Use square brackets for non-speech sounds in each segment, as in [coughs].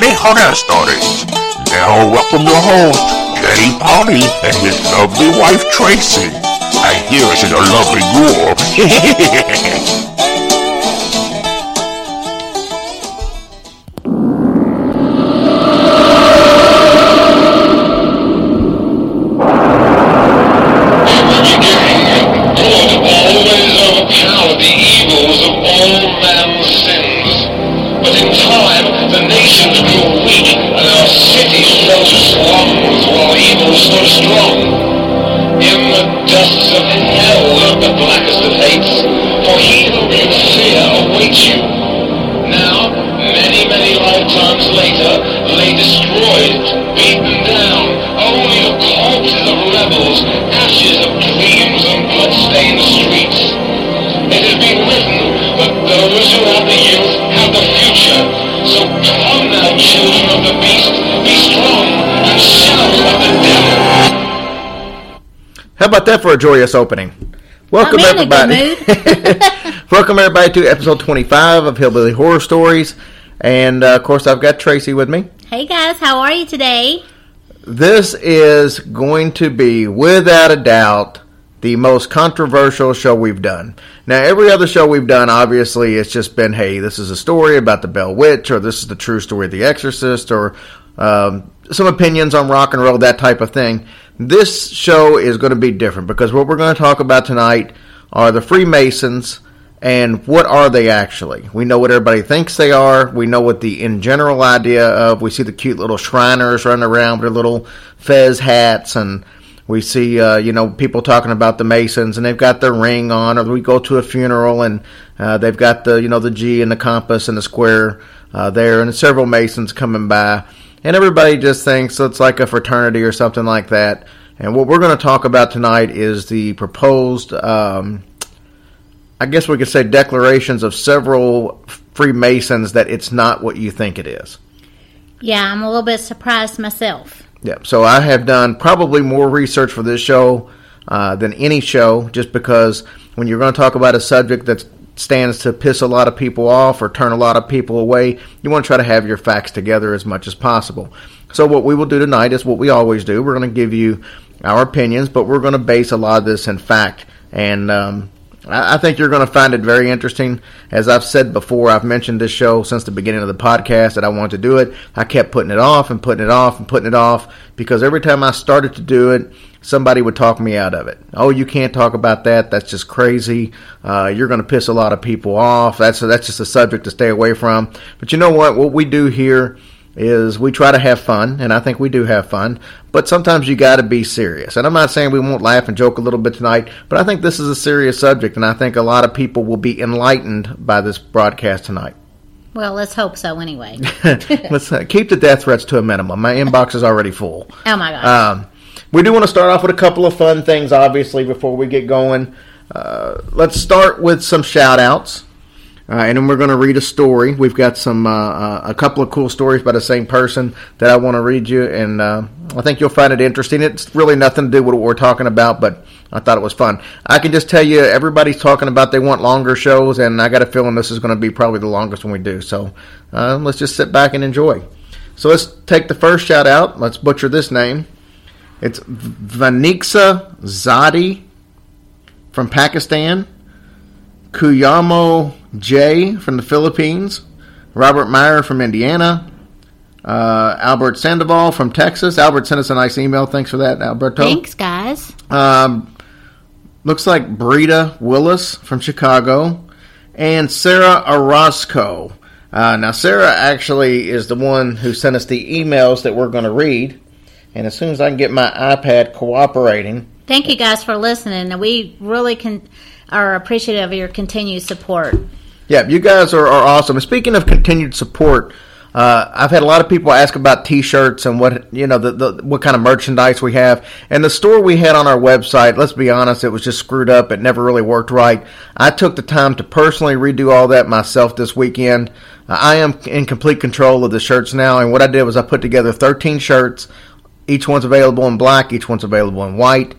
Hillbilly Horror Stories. Now welcome your host, Jay Polly and his lovely wife Tracy. I hear she's a lovely girl. [laughs] that for a joyous opening? Welcome everybody. [laughs] Welcome everybody to episode 25 of Hillbilly Horror Stories. And uh, of course, I've got Tracy with me. Hey guys, how are you today? This is going to be, without a doubt, the most controversial show we've done. Now, every other show we've done, obviously, it's just been, hey, this is a story about the Bell Witch, or this is the true story of The Exorcist, or um, some opinions on rock and roll, that type of thing. This show is going to be different because what we're going to talk about tonight are the Freemasons and what are they actually? We know what everybody thinks they are. We know what the in general idea of. We see the cute little Shriners running around with their little fez hats, and we see uh, you know people talking about the Masons, and they've got their ring on. Or we go to a funeral, and uh, they've got the you know the G and the compass and the square uh, there, and several Masons coming by and everybody just thinks it's like a fraternity or something like that. And what we're going to talk about tonight is the proposed, um, I guess we could say, declarations of several Freemasons that it's not what you think it is. Yeah, I'm a little bit surprised myself. Yeah, so I have done probably more research for this show uh, than any show, just because when you're going to talk about a subject that's stands to piss a lot of people off or turn a lot of people away, you want to try to have your facts together as much as possible. So, what we will do tonight is what we always do. We're going to give you our opinions, but we're going to base a lot of this in fact. And um, I think you're going to find it very interesting. As I've said before, I've mentioned this show since the beginning of the podcast that I wanted to do it. I kept putting it off and putting it off and putting it off because every time I started to do it, somebody would talk me out of it. Oh, you can't talk about that. That's just crazy. Uh, you're going to piss a lot of people off. That's that's just a subject to stay away from. But you know what? What we do here is we try to have fun, and I think we do have fun. But sometimes you got to be serious. And I'm not saying we won't laugh and joke a little bit tonight, but I think this is a serious subject, and I think a lot of people will be enlightened by this broadcast tonight. Well, let's hope so. Anyway, [laughs] let's uh, keep the death threats to a minimum. My inbox is already full. Oh my god. Um, we do want to start off with a couple of fun things, obviously, before we get going. Uh, let's start with some shout outs. Uh, and then we're going to read a story. We've got some uh, uh, a couple of cool stories by the same person that I want to read you, and uh, I think you'll find it interesting. It's really nothing to do with what we're talking about, but I thought it was fun. I can just tell you, everybody's talking about they want longer shows, and I got a feeling this is going to be probably the longest one we do. So uh, let's just sit back and enjoy. So let's take the first shout out. Let's butcher this name. It's Vaniksa Zadi from Pakistan, Kuyamo J from the Philippines, Robert Meyer from Indiana, uh, Albert Sandoval from Texas. Albert sent us a nice email. Thanks for that, Alberto. Thanks, guys. Um, looks like Brita Willis from Chicago, and Sarah Orozco. Uh, now, Sarah actually is the one who sent us the emails that we're going to read. And as soon as I can get my iPad cooperating. Thank you guys for listening. We really can are appreciative of your continued support. Yeah, you guys are, are awesome. And speaking of continued support, uh, I've had a lot of people ask about T-shirts and what you know the, the what kind of merchandise we have. And the store we had on our website, let's be honest, it was just screwed up. It never really worked right. I took the time to personally redo all that myself this weekend. I am in complete control of the shirts now, and what I did was I put together 13 shirts each one's available in black, each one's available in white.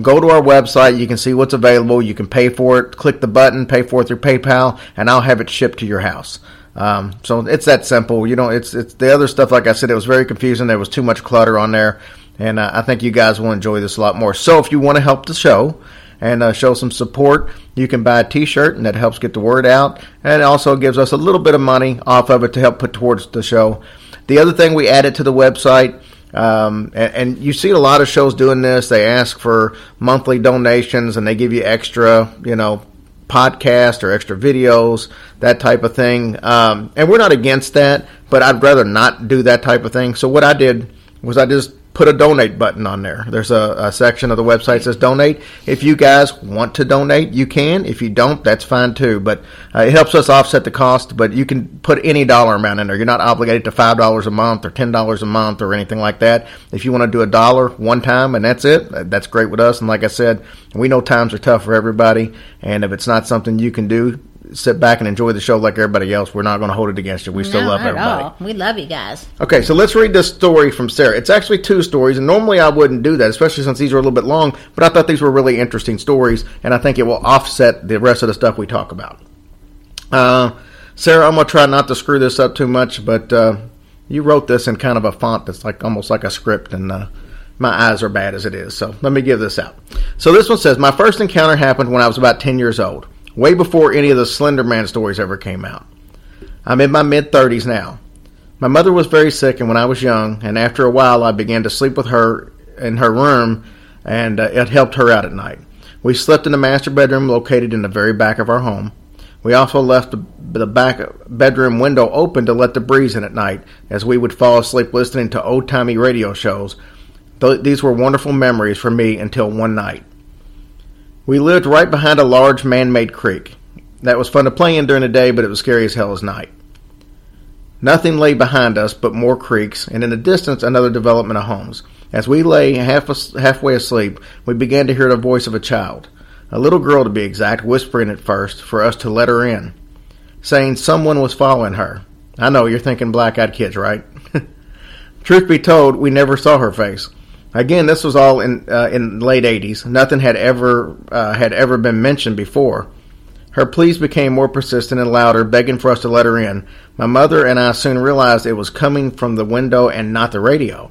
Go to our website, you can see what's available, you can pay for it, click the button, pay for it through PayPal, and I'll have it shipped to your house. Um, so it's that simple. You know, it's it's the other stuff. Like I said, it was very confusing. There was too much clutter on there, and uh, I think you guys will enjoy this a lot more. So if you want to help the show and uh, show some support, you can buy a T-shirt, and that helps get the word out, and it also gives us a little bit of money off of it to help put towards the show. The other thing we added to the website. Um, and, and, you see a lot of shows doing this. They ask for monthly donations and they give you extra, you know, podcast or extra videos, that type of thing. Um, and we're not against that, but I'd rather not do that type of thing. So what I did was I just put a donate button on there. There's a, a, section of the website that says donate. If you guys want to donate, you can. If you don't, that's fine too. But uh, it helps us offset the cost. But you can put any dollar amount in there. You're not obligated to five dollars a month or ten dollars a month or anything like that. If you want to do a dollar one time and that's it, that's great with us. And like I said, we know times are tough for everybody. And if it's not something you can do, sit back and enjoy the show like everybody else. We're not going to hold it against you. We still No, love everybody. all. We love you guys. Okay, so let's read this story from Sarah. It's actually two stories, and normally I wouldn't do that, especially since these are a little bit long, but I thought these were really interesting stories, and I think it will offset the rest of the stuff we talk about. Uh, Sarah, I'm going to try not to screw this up too much, but uh, you wrote this in kind of a font that's like almost like a script, and uh, my eyes are bad as it is, so let me give this out. So this one says, My first encounter happened when I was about 10 years old, way before any of the Slender Man stories ever came out. I'm in my mid 30s now. My mother was very sick, and when I was young, and after a while, I began to sleep with her in her room, and uh, it helped her out at night. We slept in the master bedroom located in the very back of our home. We also left the, back bedroom window open to let the breeze in at night, as we would fall asleep listening to old timey radio shows. Th- these were wonderful memories for me until one night. We lived right behind a large man made creek. That was fun to play in during the day, but it was scary as hell at night. Nothing lay behind us but more creeks, and in the distance another development of homes. As we lay half a, halfway asleep, we began to hear the voice of a child, a little girl to be exact, whispering at first for us to let her in, saying someone was following her. I know you're thinking black eyed kids, right? [laughs] Truth be told, we never saw her face. Again, this was all in uh, in late '80s. Nothing had ever uh, had ever been mentioned before. Her pleas became more persistent and louder, begging for us to let her in. My mother and I soon realized it was coming from the window and not the radio.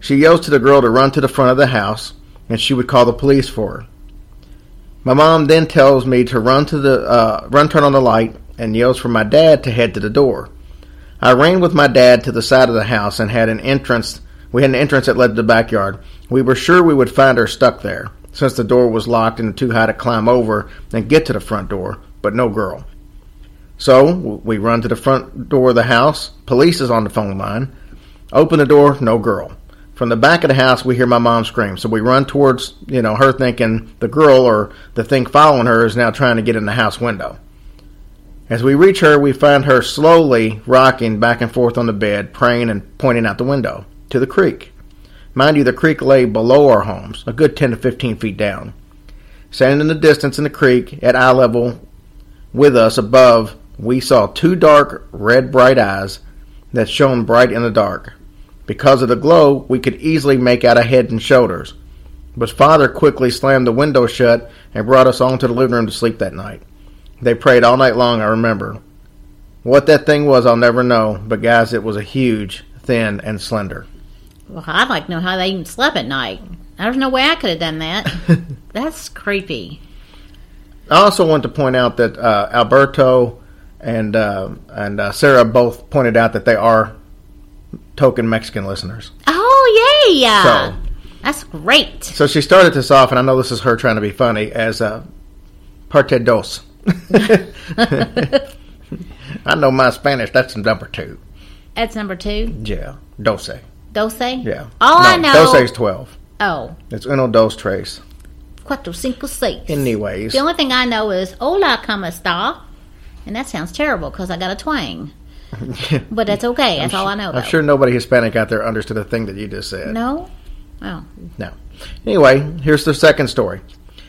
She yells to the girl to run to the front of the house, and she would call the police for her. My mom then tells me to run to the uh, run, turn on the light, and yells for my dad to head to the door. I ran with my dad to the side of the house and had an entrance. We had an entrance that led to the backyard. We were sure we would find her stuck there since the door was locked and too high to climb over and get to the front door, but no girl. So we run to the front door of the house. Police is on the phone line. Open the door, no girl. From the back of the house, we hear my mom scream. So we run towards, you know, her thinking the girl or the thing following her is now trying to get in the house window. As we reach her, we find her slowly rocking back and forth on the bed, praying and pointing out the window to the creek. Mind you, the creek lay below our homes, a good 10 to 15 feet down. Standing in the distance in the creek at eye level with us above, we saw two dark, red, bright eyes that shone bright in the dark. Because of the glow, we could easily make out a head and shoulders. But father quickly slammed the window shut and brought us all into the living room to sleep that night. They prayed all night long, I remember. What that thing was, I'll never know, but guys, it was a huge, thin, and slender. Well, I'd like to know how they even slept at night. There's no way I could have done that. [laughs] That's creepy. I also want to point out that uh, Alberto and uh, and uh, Sarah both pointed out that they are token Mexican listeners. Oh, yay! So- That's great. So she started this off, and I know this is her trying to be funny, as uh, parte dos. [laughs] [laughs] I know my Spanish. That's number two. That's number two. Yeah, doce. Doce? Yeah. All I know. Doce is twelve. Oh, It's uno, dos, tres. cuatro, cinco, seis. Anyways, The only thing I know is hola, como está? And that sounds terrible because I got a twang. [laughs] But that's okay. That's all I know. I'm sure nobody Hispanic out there understood the thing that you just said. No? Oh. No. Anyway, here's the second story.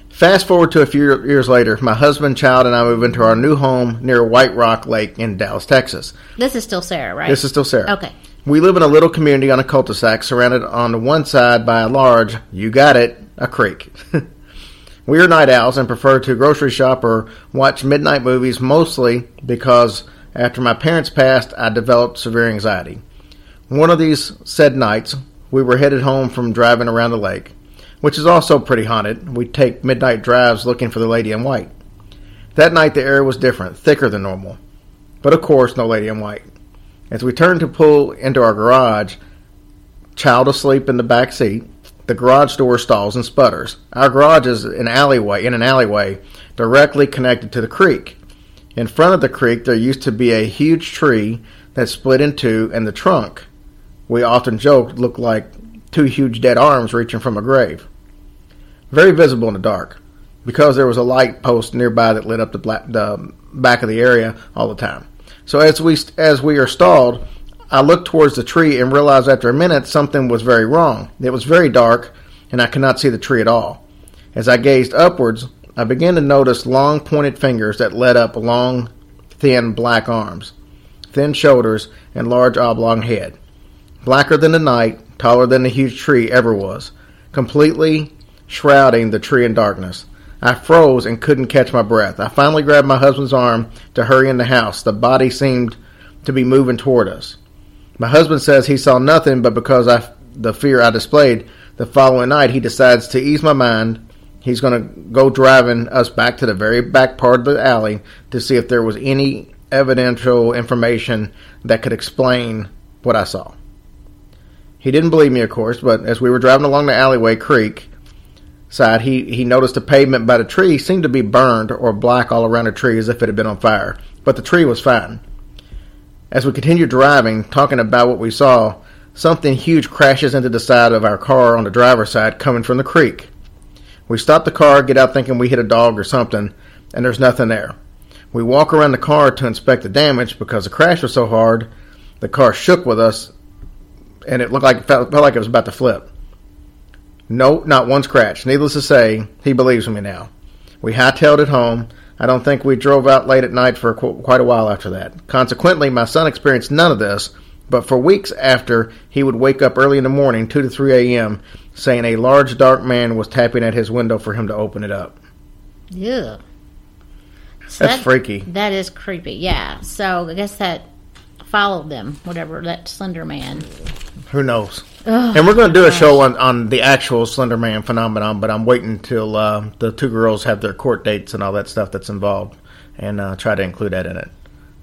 Fast forward to a few years later, my husband, child, and I move into our new home near White Rock Lake in Dallas, Texas. This is still Sarah, right? This is still Sarah. Okay. We live in a little community on a cul-de-sac surrounded on one side by a large, you got it, a creek. [laughs] we are night owls and prefer to grocery shop or watch midnight movies mostly because After my parents passed, I developed severe anxiety. One of these said nights, we were headed home from driving around the lake, which is also pretty haunted. We'd take midnight drives looking for the lady in white. That night, the air was different, thicker than normal. But of course, no lady in white. As we turned to pull into our garage, child asleep in the back seat, the garage door stalls and sputters. Our garage is an alleyway in an alleyway directly connected to the creek. In front of the creek there used to be a huge tree that split in two and the trunk, we often joked, looked like two huge dead arms reaching from a grave. Very visible in the dark because there was a light post nearby that lit up the, black, the back of the area all the time. So as we as we are stalled, I looked towards the tree and realized after a minute something was very wrong. It was very dark, and I could not see the tree at all. As I gazed upwards, I began to notice long pointed fingers that led up long, thin black arms, thin shoulders, and large oblong head. Blacker than the night, taller than the huge tree ever was, completely shrouding the tree in darkness. I froze and couldn't catch my breath. I finally grabbed my husband's arm to hurry in the house. The body seemed to be moving toward us. My husband says he saw nothing, but because I the fear I displayed the following night, he decides to ease my mind. He's going to go driving us back to the very back part of the alley to see if there was any evidential information that could explain what I saw. He didn't believe me, of course, but as we were driving along the alleyway creek side, he, he noticed the pavement by the tree seemed to be burned or black all around the tree as if it had been on fire. But the tree was fine. As we continued driving, talking about what we saw, something huge crashes into the side of our car on the driver's side coming from the creek. We stop the car, get out thinking we hit a dog or something, and there's nothing there. We walk around the car to inspect the damage because the crash was so hard, the car shook with us, and it looked like felt, felt like it was about to flip. No, not one scratch. Needless to say, he believes me now. We hightailed it home, I don't think we drove out late at night for quite a while after that. Consequently, my son experienced none of this, but for weeks after, he would wake up early in the morning, 2 to 3 a.m., saying a large dark man was tapping at his window for him to open it up. Yeah. So That's that, freaky. That is creepy, yeah. So I guess that followed them, whatever, that slender man. Who knows? And we're going to do a show on, on the actual Slender Man phenomenon, but I'm waiting until uh, the two girls have their court dates and all that stuff that's involved, and uh, try to include that in it.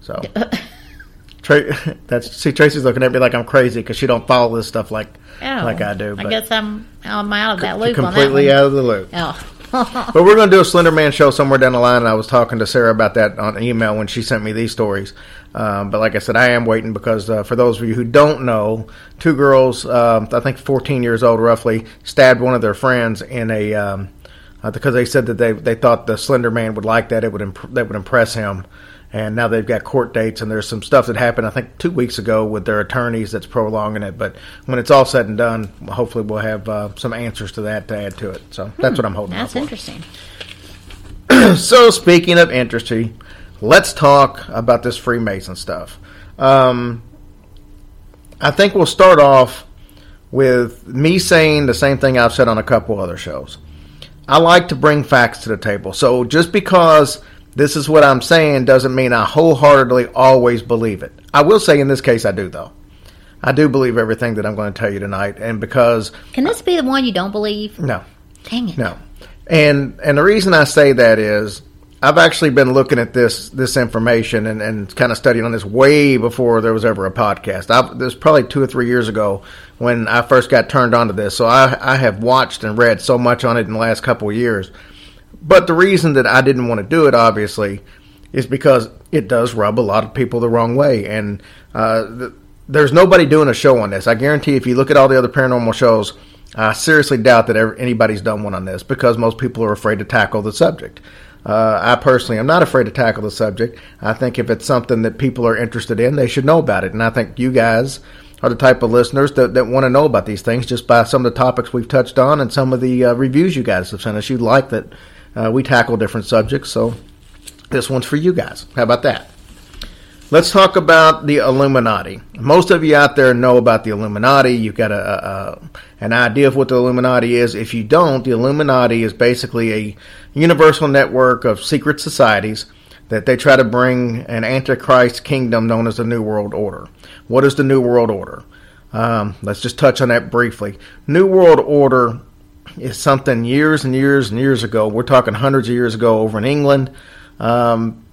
So, [laughs] Tra- [laughs] that's see Tracy's looking at me like I'm crazy because she don't follow this stuff like oh, like I do. I guess I'm I'm out of that loop. Completely out of the loop. Oh. [laughs] but we're going to do a Slender Man show somewhere down the line, and I was talking to Sarah about that on email when she sent me these stories. Um, but like I said, I am waiting because uh, for those of you who don't know, two girls, uh, I think 14 years old roughly, stabbed one of their friends in a um, uh, because they said that they they thought the Slender Man would like that it would imp- that would impress him. And now they've got court dates, and there's some stuff that happened, I think, two weeks ago with their attorneys that's prolonging it. But when it's all said and done, hopefully we'll have uh, some answers to that to add to it. So that's hmm, what I'm holding. That's interesting. [clears throat] so speaking of interesting, let's talk about this Freemason stuff. Um, I think we'll start off with me saying the same thing I've said on a couple other shows. I like to bring facts to the table. So just because this is what I'm saying doesn't mean I wholeheartedly always believe it. I will say in this case I do though. I do believe everything that I'm going to tell you tonight and because Can this be the one you don't believe? No. Dang it. No. And and the reason I say that is I've actually been looking at this this information and, and kind of studying on this way before there was ever a podcast. I, this was probably two or three years ago when I first got turned on to this. So I, I have watched and read so much on it in the last couple of years. But the reason that I didn't want to do it, obviously, is because it does rub a lot of people the wrong way. And uh, th- there's nobody doing a show on this. I guarantee if you look at all the other paranormal shows, I seriously doubt that ever, anybody's done one on this because most people are afraid to tackle the subject. Uh, I personally am not afraid to tackle the subject. I think if it's something that people are interested in, they should know about it. And I think you guys are the type of listeners that, that want to know about these things just by some of the topics we've touched on and some of the uh, reviews you guys have sent us. You like that uh, we tackle different subjects, so this one's for you guys. How about that? Let's talk about the Illuminati. Most of you out there know about the Illuminati. You've got a, a, an idea of what the Illuminati is. If you don't, the Illuminati is basically a universal network of secret societies that they try to bring an antichrist kingdom known as the New World Order. What is the New World Order? Um, let's just touch on that briefly. New World Order is something years and years and years ago. We're talking hundreds of years ago over in England. Um,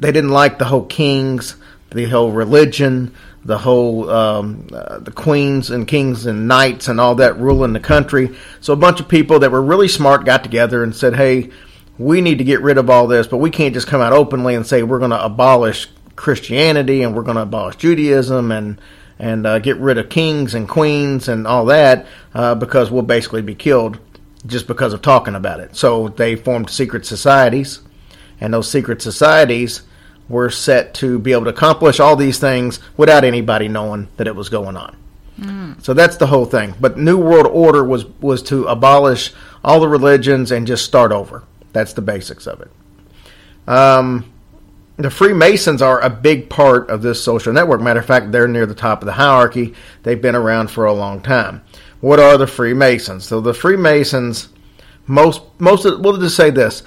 they didn't like the whole kings, the whole religion, the whole um, uh, the queens and kings and knights and all that ruling the country. So a bunch of people that were really smart got together and said, "Hey, we need to get rid of all this, but we can't just come out openly and say we're going to abolish Christianity and we're going to abolish Judaism and and uh, get rid of kings and queens and all that uh, because we'll basically be killed just because of talking about it. So they formed secret societies, and those secret societies were set to be able to accomplish all these things without anybody knowing that it was going on. So that's the whole thing. But New World Order was was to abolish all the religions and just start over. That's the basics of it. Um, the Freemasons are a big part of this social network. Matter of fact, they're near the top of the hierarchy. They've been around for a long time. What are the Freemasons? So the Freemasons, most most of, we'll just say this: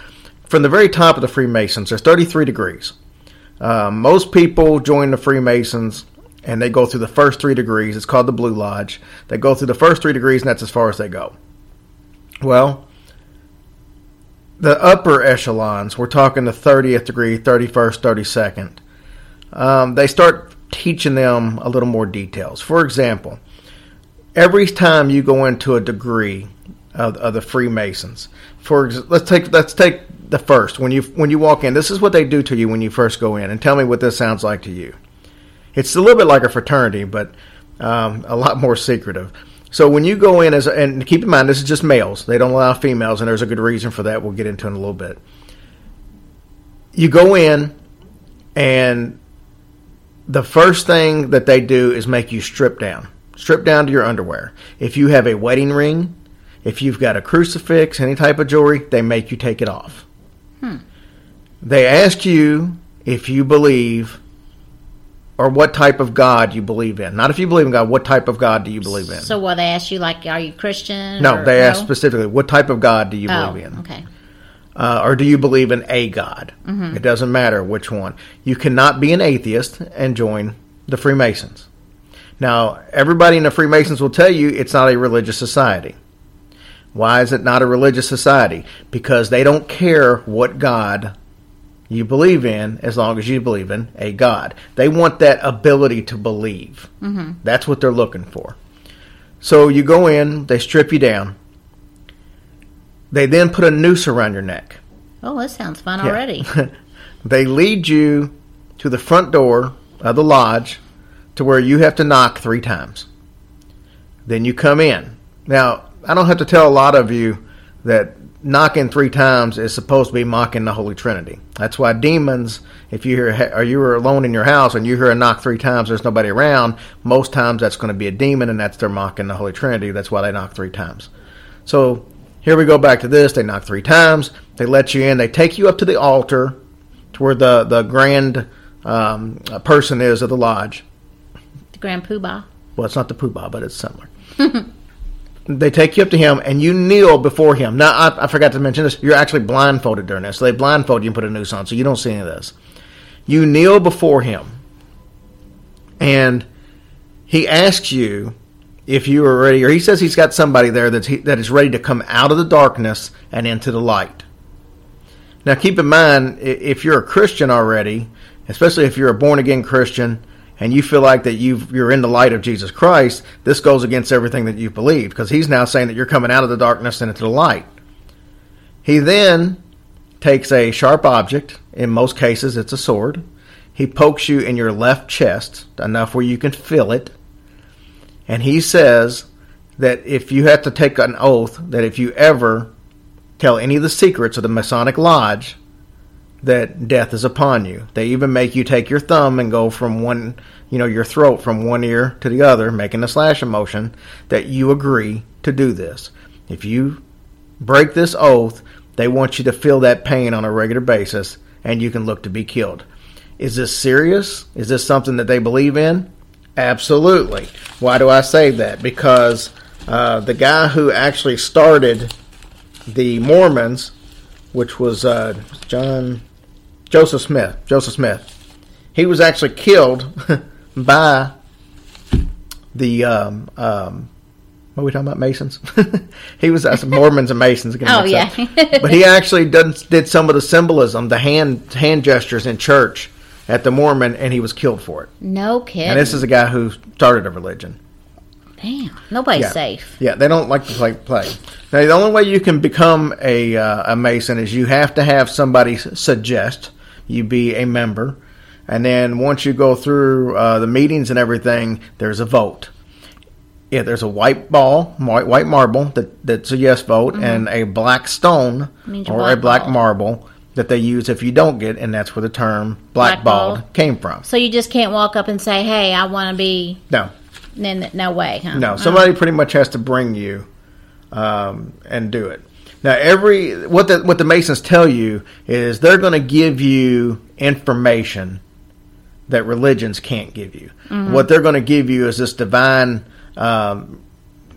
from the very top of the Freemasons, there's 33 degrees. Um, most people join the Freemasons and they go through the first three degrees. It's called the Blue Lodge. They go through the first three degrees, and that's as far as they go. Well, the upper echelons, we're talking the 30th degree, 31st, 32nd, um, they start teaching them a little more details. For example, every time you go into a degree of, of the Freemasons, for let's take let's take the first when you when you walk in. This is what they do to you when you first go in, and tell me what this sounds like to you. It's a little bit like a fraternity, but um, a lot more secretive. So when you go in as and keep in mind this is just males; they don't allow females, and there's a good reason for that. We'll get into in a little bit. You go in, and the first thing that they do is make you strip down, strip down to your underwear. If you have a wedding ring, if you've got a crucifix, any type of jewelry, they make you take it off. Hmm. They ask you if you believe or what type of God you believe in. Not if you believe in God, what type of God do you believe in? So what they ask you, like, are you Christian? no, or- they ask specifically, what type of God do you Oh, believe in? okay. Uh, or do you believe in a God? It doesn't matter which one. You cannot be an atheist and join the Freemasons. Now, everybody in the Freemasons will tell you it's not a religious society. Why is it not a religious society? Because they don't care what God you believe in as long as you believe in a God. They want that ability to believe. Mm-hmm. That's what they're looking for. So you go in, they strip you down. They then put a noose around your neck. Oh, that sounds fun Yeah. already. [laughs] they lead you to the front door of the lodge to where you have to knock three times. Then you come in. Now, I don't have to tell a lot of you that knocking three times is supposed to be mocking the Holy Trinity. That's why demons, if you hear or you are alone in your house and you hear a knock three times, there's nobody around. Most times that's going to be a demon, and that's they're mocking the Holy Trinity. That's why they knock three times. So here we go back to this. They knock three times. They let you in. They take you up to the altar, to where the the grand um, person is of the lodge. the Grand Poobah. Well, it's not the poobah, but it's similar. [laughs] they take you up to him and you kneel before him. Now, I, I forgot to mention this. You're actually blindfolded during this. So they blindfold you and put a noose on, so you don't see any of this. You kneel before him, and he asks you if you are ready, or he says he's got somebody there that's he, that is ready to come out of the darkness and into the light. Now, keep in mind, if you're a Christian already, especially if you're a born again Christian, and you feel like that you've, you're in the light of Jesus Christ, this goes against everything that you believe because he's now saying that you're coming out of the darkness and into the light. He then takes a sharp object, in most cases it's a sword. He pokes you in your left chest, enough where you can feel it. And he says that if you have to take an oath, that if you ever tell any of the secrets of the Masonic Lodge, that death is upon you. They even make you take your thumb and go from one, you know, your throat from one ear to the other, making a slashing motion, that you agree to do this. If you break this oath, they want you to feel that pain on a regular basis and you can look to be killed. Is this serious? Is this something that they believe in? Absolutely. Why do I say that? Because uh, the guy who actually started the Mormons, which was uh, John Joseph Smith. Joseph Smith. He was actually killed [laughs] by the um, um, what are we talking about? Masons. [laughs] he was Mormons and Masons. [laughs] Oh, yeah. but he actually did, did some of the symbolism, the hand hand gestures in church at the Mormon, and he was killed for it. No kidding. And this is a guy who started a religion. Damn. Nobody's Yeah. safe. Yeah, they don't like to play play. Now, the only way you can become a uh, a Mason is you have to have somebody suggest you be a member, and then once you go through uh, the meetings and everything, there's a vote. Yeah, there's a white ball, white, white marble that, that's a yes vote, and a black stone or a black blackballed. marble that they use if you don't get, and that's where the term blackballed Blackballed. came from. So you just can't walk up and say, "Hey, I want to be." No, No, no way, huh? No, somebody pretty much has to bring you um, and do it. Now, every what the what the Masons tell you is they're going to give you information that religions can't give you. What they're going to give you is this divine. Um,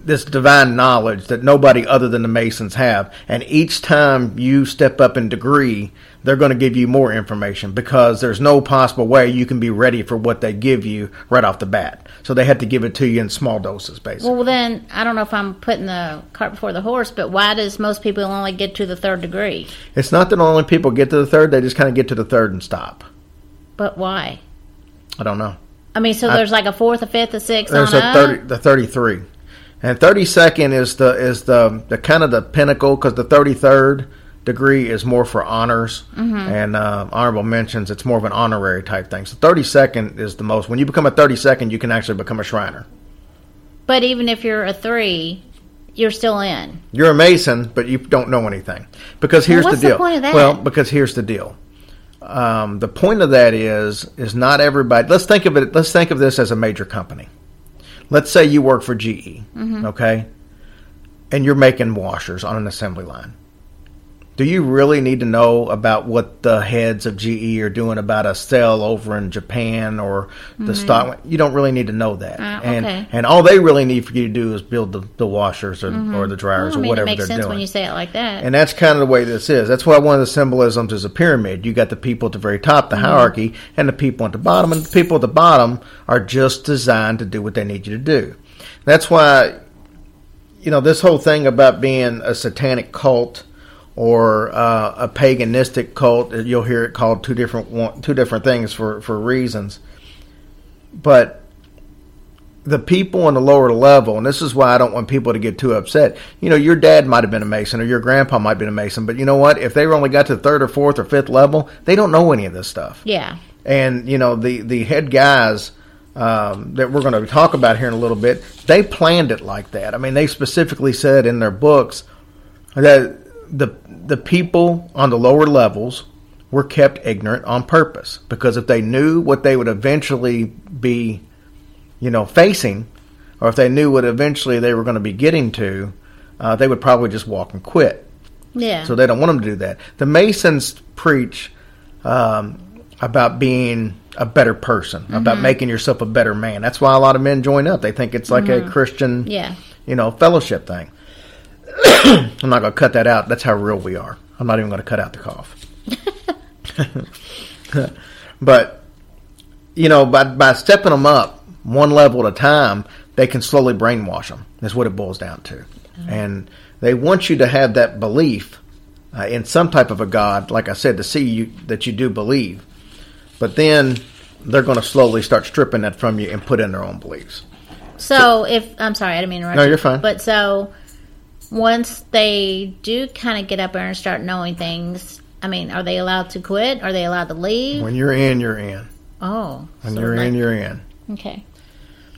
this divine knowledge that nobody other than the Masons have. And each time you step up in degree, they're going to give you more information because there's no possible way you can be ready for what they give you right off the bat. So they had to give it to you in small doses, basically. Well, then I don't know if I'm putting the cart before the horse, but why does most people only get to the third degree? it's not that only people get to the third; they just kind of get to the third and stop. But why? I don't know. I mean, so there's like a fourth, a fifth, a sixth. There's a up? thirty, the thirty-three, and thirty-second is the is the the kind of the pinnacle because the thirty-third degree is more for honors Mm-hmm. and uh, honorable mentions. It's more of an honorary type thing. So thirty-second is the most. When you become a thirty-second, you can actually become a Shriner. But even if you're a three, you're still in. You're a Mason, but you don't know anything. Because here's what's the the deal. point of that? Well, because here's the deal. Um, the point of that is is not everybody. Let's think of it. Let's think of this as a major company. Let's say you work for GE, Mm-hmm. okay, and you're making washers on an assembly line. Do you really need to know about what the heads of GE are doing about a sale over in Japan or the stock? You don't really need to know that. Uh, and okay. and all they really need for you to do is build the, the washers or, or the dryers Mm-hmm. Well, I or whatever it makes they're sense doing. when you say it like that. And that's kind of the way this is. That's why one of the symbolisms is a pyramid. You got the people at the very top, Mm-hmm. the hierarchy, and the people at the bottom. And the people at the bottom are just designed to do what they need you to do. That's why, you know, this whole thing about being a satanic cult or uh, a paganistic cult, you'll hear it called two different one, two different things for for reasons. But the people on the lower level, and this is why I don't want people to get too upset. You know, your dad might have been a Mason or your grandpa might have been a Mason, but you know what? If they only got to the third or fourth or fifth level, they don't know any of this stuff. yeah. And, you know, the, the head guys um, that we're going to talk about here in a little bit, they planned it like that. I mean, they specifically said in their books that the, the people on the lower levels were kept ignorant on purpose because if they knew what they would eventually be you know, facing, or if they knew what eventually they were going to be getting to, uh, they would probably just walk and quit. Yeah. So they don't want them to do that. The Masons preach um, about being a better person, about making yourself a better man. That's why a lot of men join up. They think it's like a Christian, yeah. you know, fellowship thing. [coughs] I'm not going to cut that out. That's how real we are. I'm not even going to cut out the cough. [laughs] but you know, by by stepping them up one level at a time, they can slowly brainwash them. That's what it boils down to, and they want you to have that belief uh, in some type of a God, like I said, to see you that you do believe. But then they're going to slowly start stripping that from you and put in their own beliefs. So if I'm sorry, I didn't mean to interrupt. No, you're fine. But so once they do kind of get up there and start knowing things, I mean, are they allowed to quit? Are they allowed to leave? When you're in, you're in. oh, When so you're like- in, you're in. okay.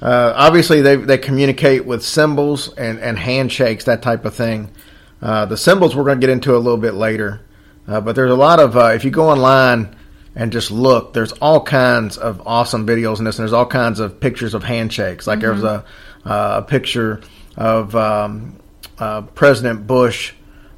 Uh, obviously, they they communicate with symbols and, and handshakes, that type of thing. Uh, the symbols we're going to get into a little bit later, uh, but there's a lot of uh, if you go online and just look, there's all kinds of awesome videos in this, and there's all kinds of pictures of handshakes. Like there's a uh, a picture of um, uh, President Bush.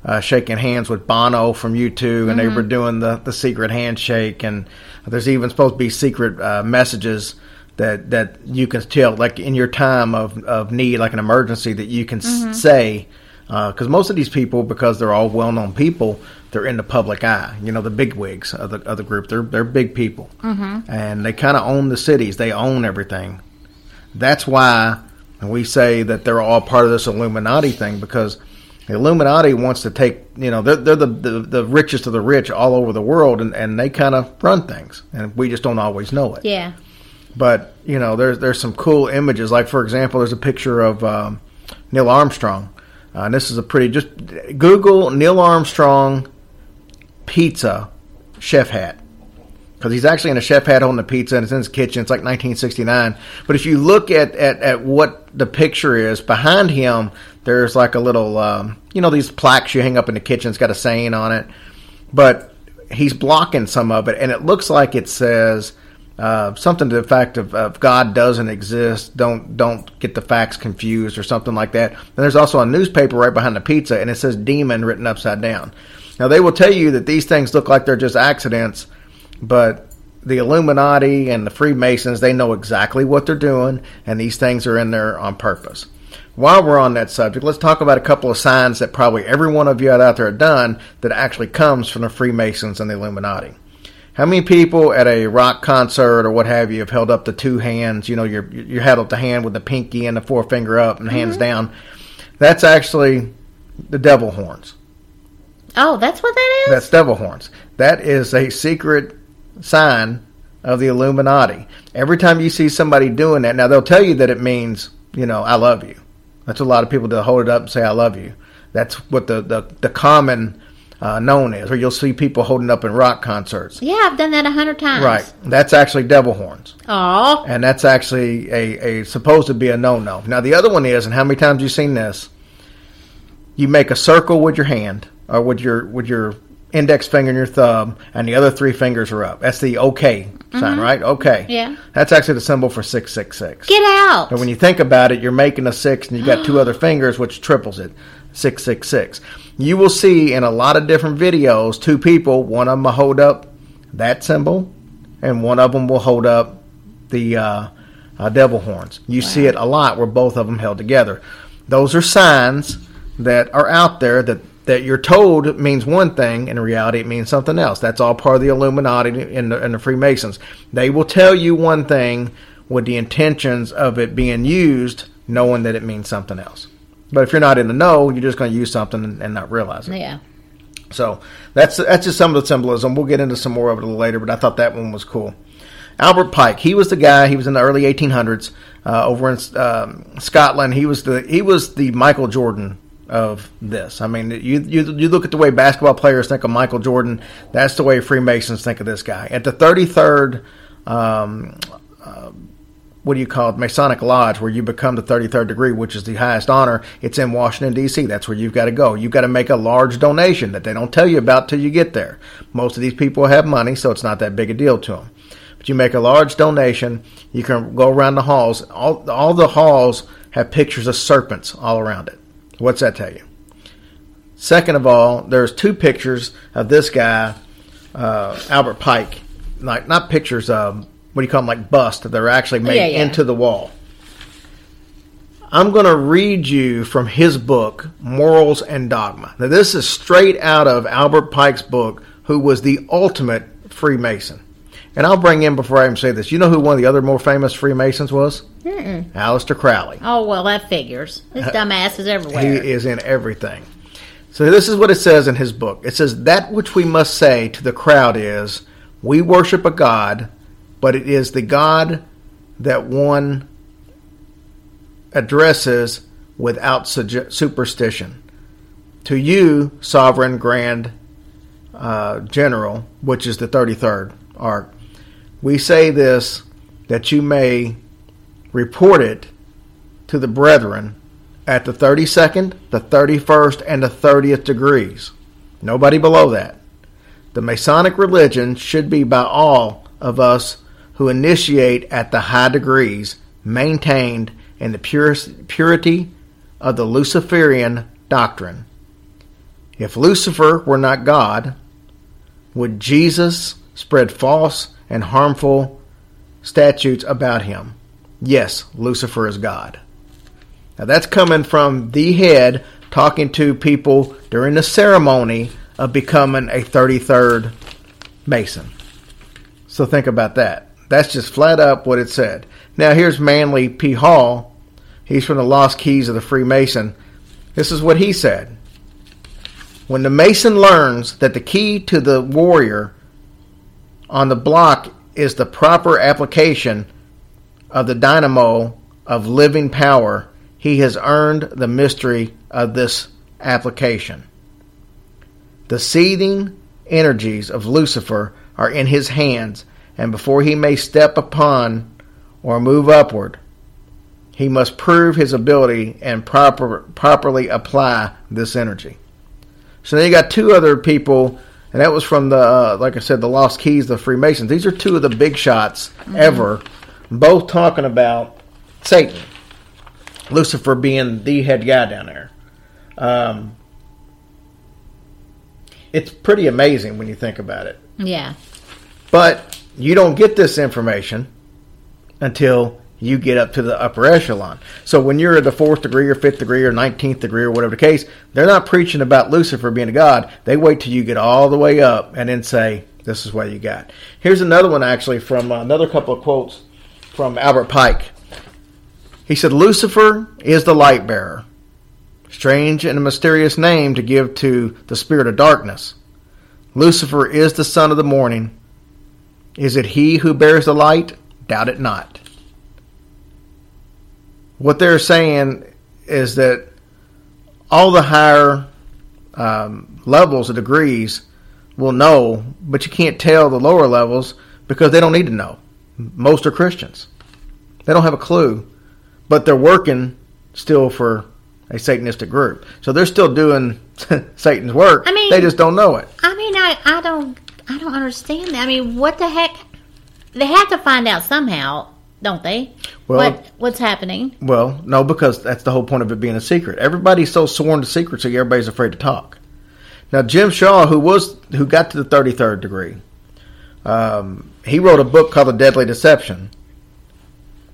Uh, shaking hands with Bono from U2, and they were doing the, the secret handshake. And there's even supposed to be secret uh, messages that that you can tell, like in your time of, of need, like an emergency, that you can s- say Because most of these people, because they're all well-known people, they're in the public eye. You know, the big wigs of the, of the group. They're they're big people, mm-hmm. and they kind of own the cities. They own everything. That's why we say that they're all part of this Illuminati thing because the Illuminati wants to take, you know, they're, they're the, the, the richest of the rich all over the world, and, and they kind of run things, and we just don't always know it. Yeah. But you know, there's there's some cool images. Like for example, there's a picture of um, Neil Armstrong, uh, and this is a pretty. Just Google Neil Armstrong pizza chef hat because he's actually in a chef hat holding the pizza and it's in his kitchen. It's like 1969. But if you look at, at, at what the picture is behind him, there's like a little, um, you know, these plaques you hang up in the kitchen. It's got a saying on it, but he's blocking some of it, and it looks like it says uh, something to the fact of, of, God doesn't exist. Don't don't get the facts confused or something like that. And there's also a newspaper right behind the pizza, and it says demon written upside down. Now they will tell you that these things look like they're just accidents, but the Illuminati and the Freemasons they know exactly what they're doing, and these things are in there on purpose while we're on that subject, let's talk about a couple of signs that probably every one of you out there have done that actually comes from the Freemasons and the Illuminati. How many people at a rock concert or what have you have held up the two hands? You know, you you held up the hand with the pinky and the forefinger up and mm-hmm. hands down. That's actually the devil horns. Oh, that's what that is. That's devil horns. That is a secret sign of the Illuminati. Every time you see somebody doing that, now they'll tell you that it means, you know, I love you. That's a lot of people to hold it up and say, I love you. That's what the, the, the common uh, known is, or you'll see people holding up in rock concerts. Yeah, I've done that a hundred times. Right. That's actually devil horns. Oh. And that's actually a, a supposed to be a no no. Now the other one is, and how many times you seen this? You make a circle with your hand or with your with your index finger and your thumb, and the other three fingers are up. That's the OK mm-hmm. sign, right? Okay. Yeah. That's actually the symbol for 666. Get out. And when you think about it, you're making a six and you got two [gasps] other fingers, which triples it 666. You will see in a lot of different videos two people, one of them will hold up that symbol, and one of them will hold up the uh, uh, devil horns. You wow. see it a lot where both of them held together. Those are signs that are out there that that you're told means one thing, in reality it means something else. That's all part of the Illuminati and the, and the Freemasons. They will tell you one thing with the intentions of it being used, knowing that it means something else. But if you're not in the know, you're just going to use something and, not realize it. Yeah. So that's that's just some of the symbolism. We'll get into some more of it a little later, but I thought that one was cool. Albert Pike, he was the guy. He was in the early 1800s uh, over in um, Scotland. He was the he was the Michael Jordan of this. I mean, you, you you look at the way basketball players think of Michael Jordan. That's the way Freemasons think of this guy. At the 33rd, um, uh, what do you call it, Masonic Lodge, where you become the 33rd degree, which is the highest honor. It's in Washington D.C. That's where you've got to go. You've got to make a large donation that they don't tell you about till you get there. Most of these people have money, so it's not that big a deal to them. But you make a large donation. You can go around the halls. All all the halls have pictures of serpents all around it. What's that tell you? Second of all, there's two pictures of this guy, uh, Albert Pike. Like not pictures of what do you call them, like bust. that are actually made yeah, yeah. into the wall. I'm going to read you from his book, Morals and Dogma. Now, this is straight out of Albert Pike's book, who was the ultimate Freemason. And I'll bring in before I even say this. You know who one of the other more famous Freemasons was? Mm-mm. Aleister Crowley. Oh well, that figures. This dumbass is everywhere. He is in everything. So this is what it says in his book. It says that which we must say to the crowd is, we worship a God, but it is the God that one addresses without superstition. To you, sovereign grand uh, general, which is the 33rd ark, we say this that you may report it to the brethren at the 32nd, the 31st, and the 30th degrees. Nobody below that. The Masonic religion should be by all of us who initiate at the high degrees maintained in the purity of the Luciferian doctrine. If Lucifer were not God, would Jesus spread false and harmful statutes about him. Yes, Lucifer is God. Now that's coming from the head talking to people during the ceremony of becoming a 33rd Mason. So think about that. That's just flat up what it said. Now here's Manly P. Hall. He's from the Lost Keys of the Freemason. This is what he said. When the Mason learns that the key to the warrior on the block is the proper application of the dynamo of living power, he has earned the mystery of this application. The seething energies of Lucifer are in his hands, and before he may step upon or move upward, he must prove his ability and proper, properly apply this energy. So then you got two other people, and that was from the, uh, like I said, the Lost Keys, the Freemasons. These are two of the big shots mm-hmm. ever, both talking about Satan, Lucifer being the head guy down there. Um, it's pretty amazing when you think about it. Yeah. But you don't get this information until you get up to the upper echelon. So when you're at the fourth degree or fifth degree or nineteenth degree or whatever the case, they're not preaching about Lucifer being a god. They wait till you get all the way up and then say, "This is what you got." Here's another one actually from another couple of quotes from Albert Pike. He said, "Lucifer is the light bearer. Strange and a mysterious name to give to the spirit of darkness. Lucifer is the son of the morning. Is it he who bears the light? Doubt it not." what they're saying is that all the higher um, levels of degrees will know, but you can't tell the lower levels because they don't need to know. Most are Christians. They don't have a clue, but they're working still for a Satanistic group. So they're still doing [laughs] Satan's work. I mean, they just don't know it. I mean, I, I don't I don't understand that. I mean, what the heck? They have to find out somehow don't they? Well, what, what's happening? Well, no, because that's the whole point of it being a secret. Everybody's so sworn to secrecy, everybody's afraid to talk. Now, Jim Shaw, who was who got to the thirty third degree, um, he wrote a book called The Deadly Deception,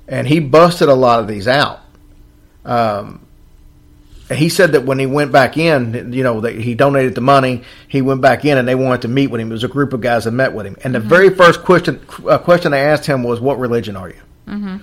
and he busted a lot of these out. Um, he said that when he went back in, you know, that he donated the money. He went back in, and they wanted to meet with him. It was a group of guys that met with him, and the mm-hmm. very first question uh, question they asked him was, "What religion are you?" Mm-hmm.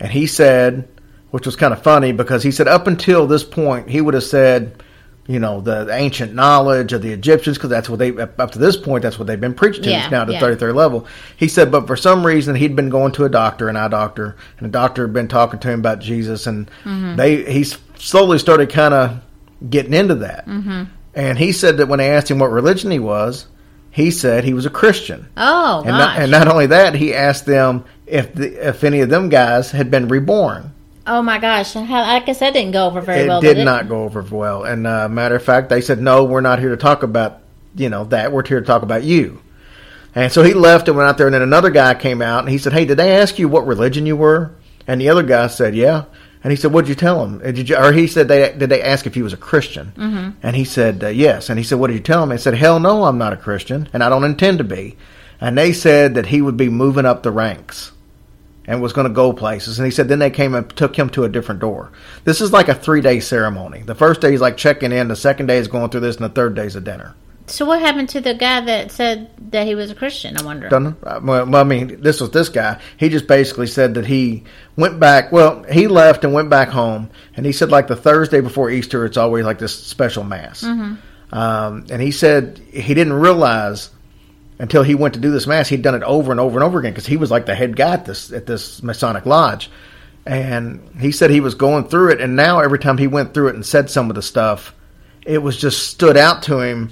And he said, which was kind of funny because he said up until this point he would have said, you know, the, the ancient knowledge of the Egyptians because that's what they up to this point that's what they've been preached to. Yeah, now to yeah. 33rd level. He said, but for some reason he'd been going to a doctor, an eye doctor, and the doctor had been talking to him about Jesus, and mm-hmm. they he slowly started kind of getting into that. Mm-hmm. And he said that when they asked him what religion he was, he said he was a Christian. Oh, and not, and not only that, he asked them if the, if any of them guys had been reborn. Oh my gosh! I guess that didn't go over very it well. Did, did not go over well. And uh, matter of fact, they said no, we're not here to talk about you know that. We're here to talk about you. And so he left and went out there. And then another guy came out and he said, "Hey, did they ask you what religion you were?" And the other guy said, "Yeah." And he said, "What did you tell him?" Did you, or he said, "They did they ask if he was a Christian?" Mm-hmm. And he said, uh, "Yes." And he said, "What did you tell him?" He said, "Hell no, I'm not a Christian, and I don't intend to be." And they said that he would be moving up the ranks and was going to go places. And he said then they came and took him to a different door. This is like a three day ceremony. The first day is like checking in. The second day is going through this, and the third day is a dinner. So what happened to the guy that said that he was a Christian? I wonder. Uh, Well, I mean, this was this guy. He just basically said that he went back. Well, he left and went back home, and he said like the Thursday before Easter, it's always like this special mass. Mm-hmm. Um, and he said he didn't realize until he went to do this mass. He'd done it over and over and over again because he was like the head guy at this at this Masonic lodge. And he said he was going through it, and now every time he went through it and said some of the stuff, it was just stood out to him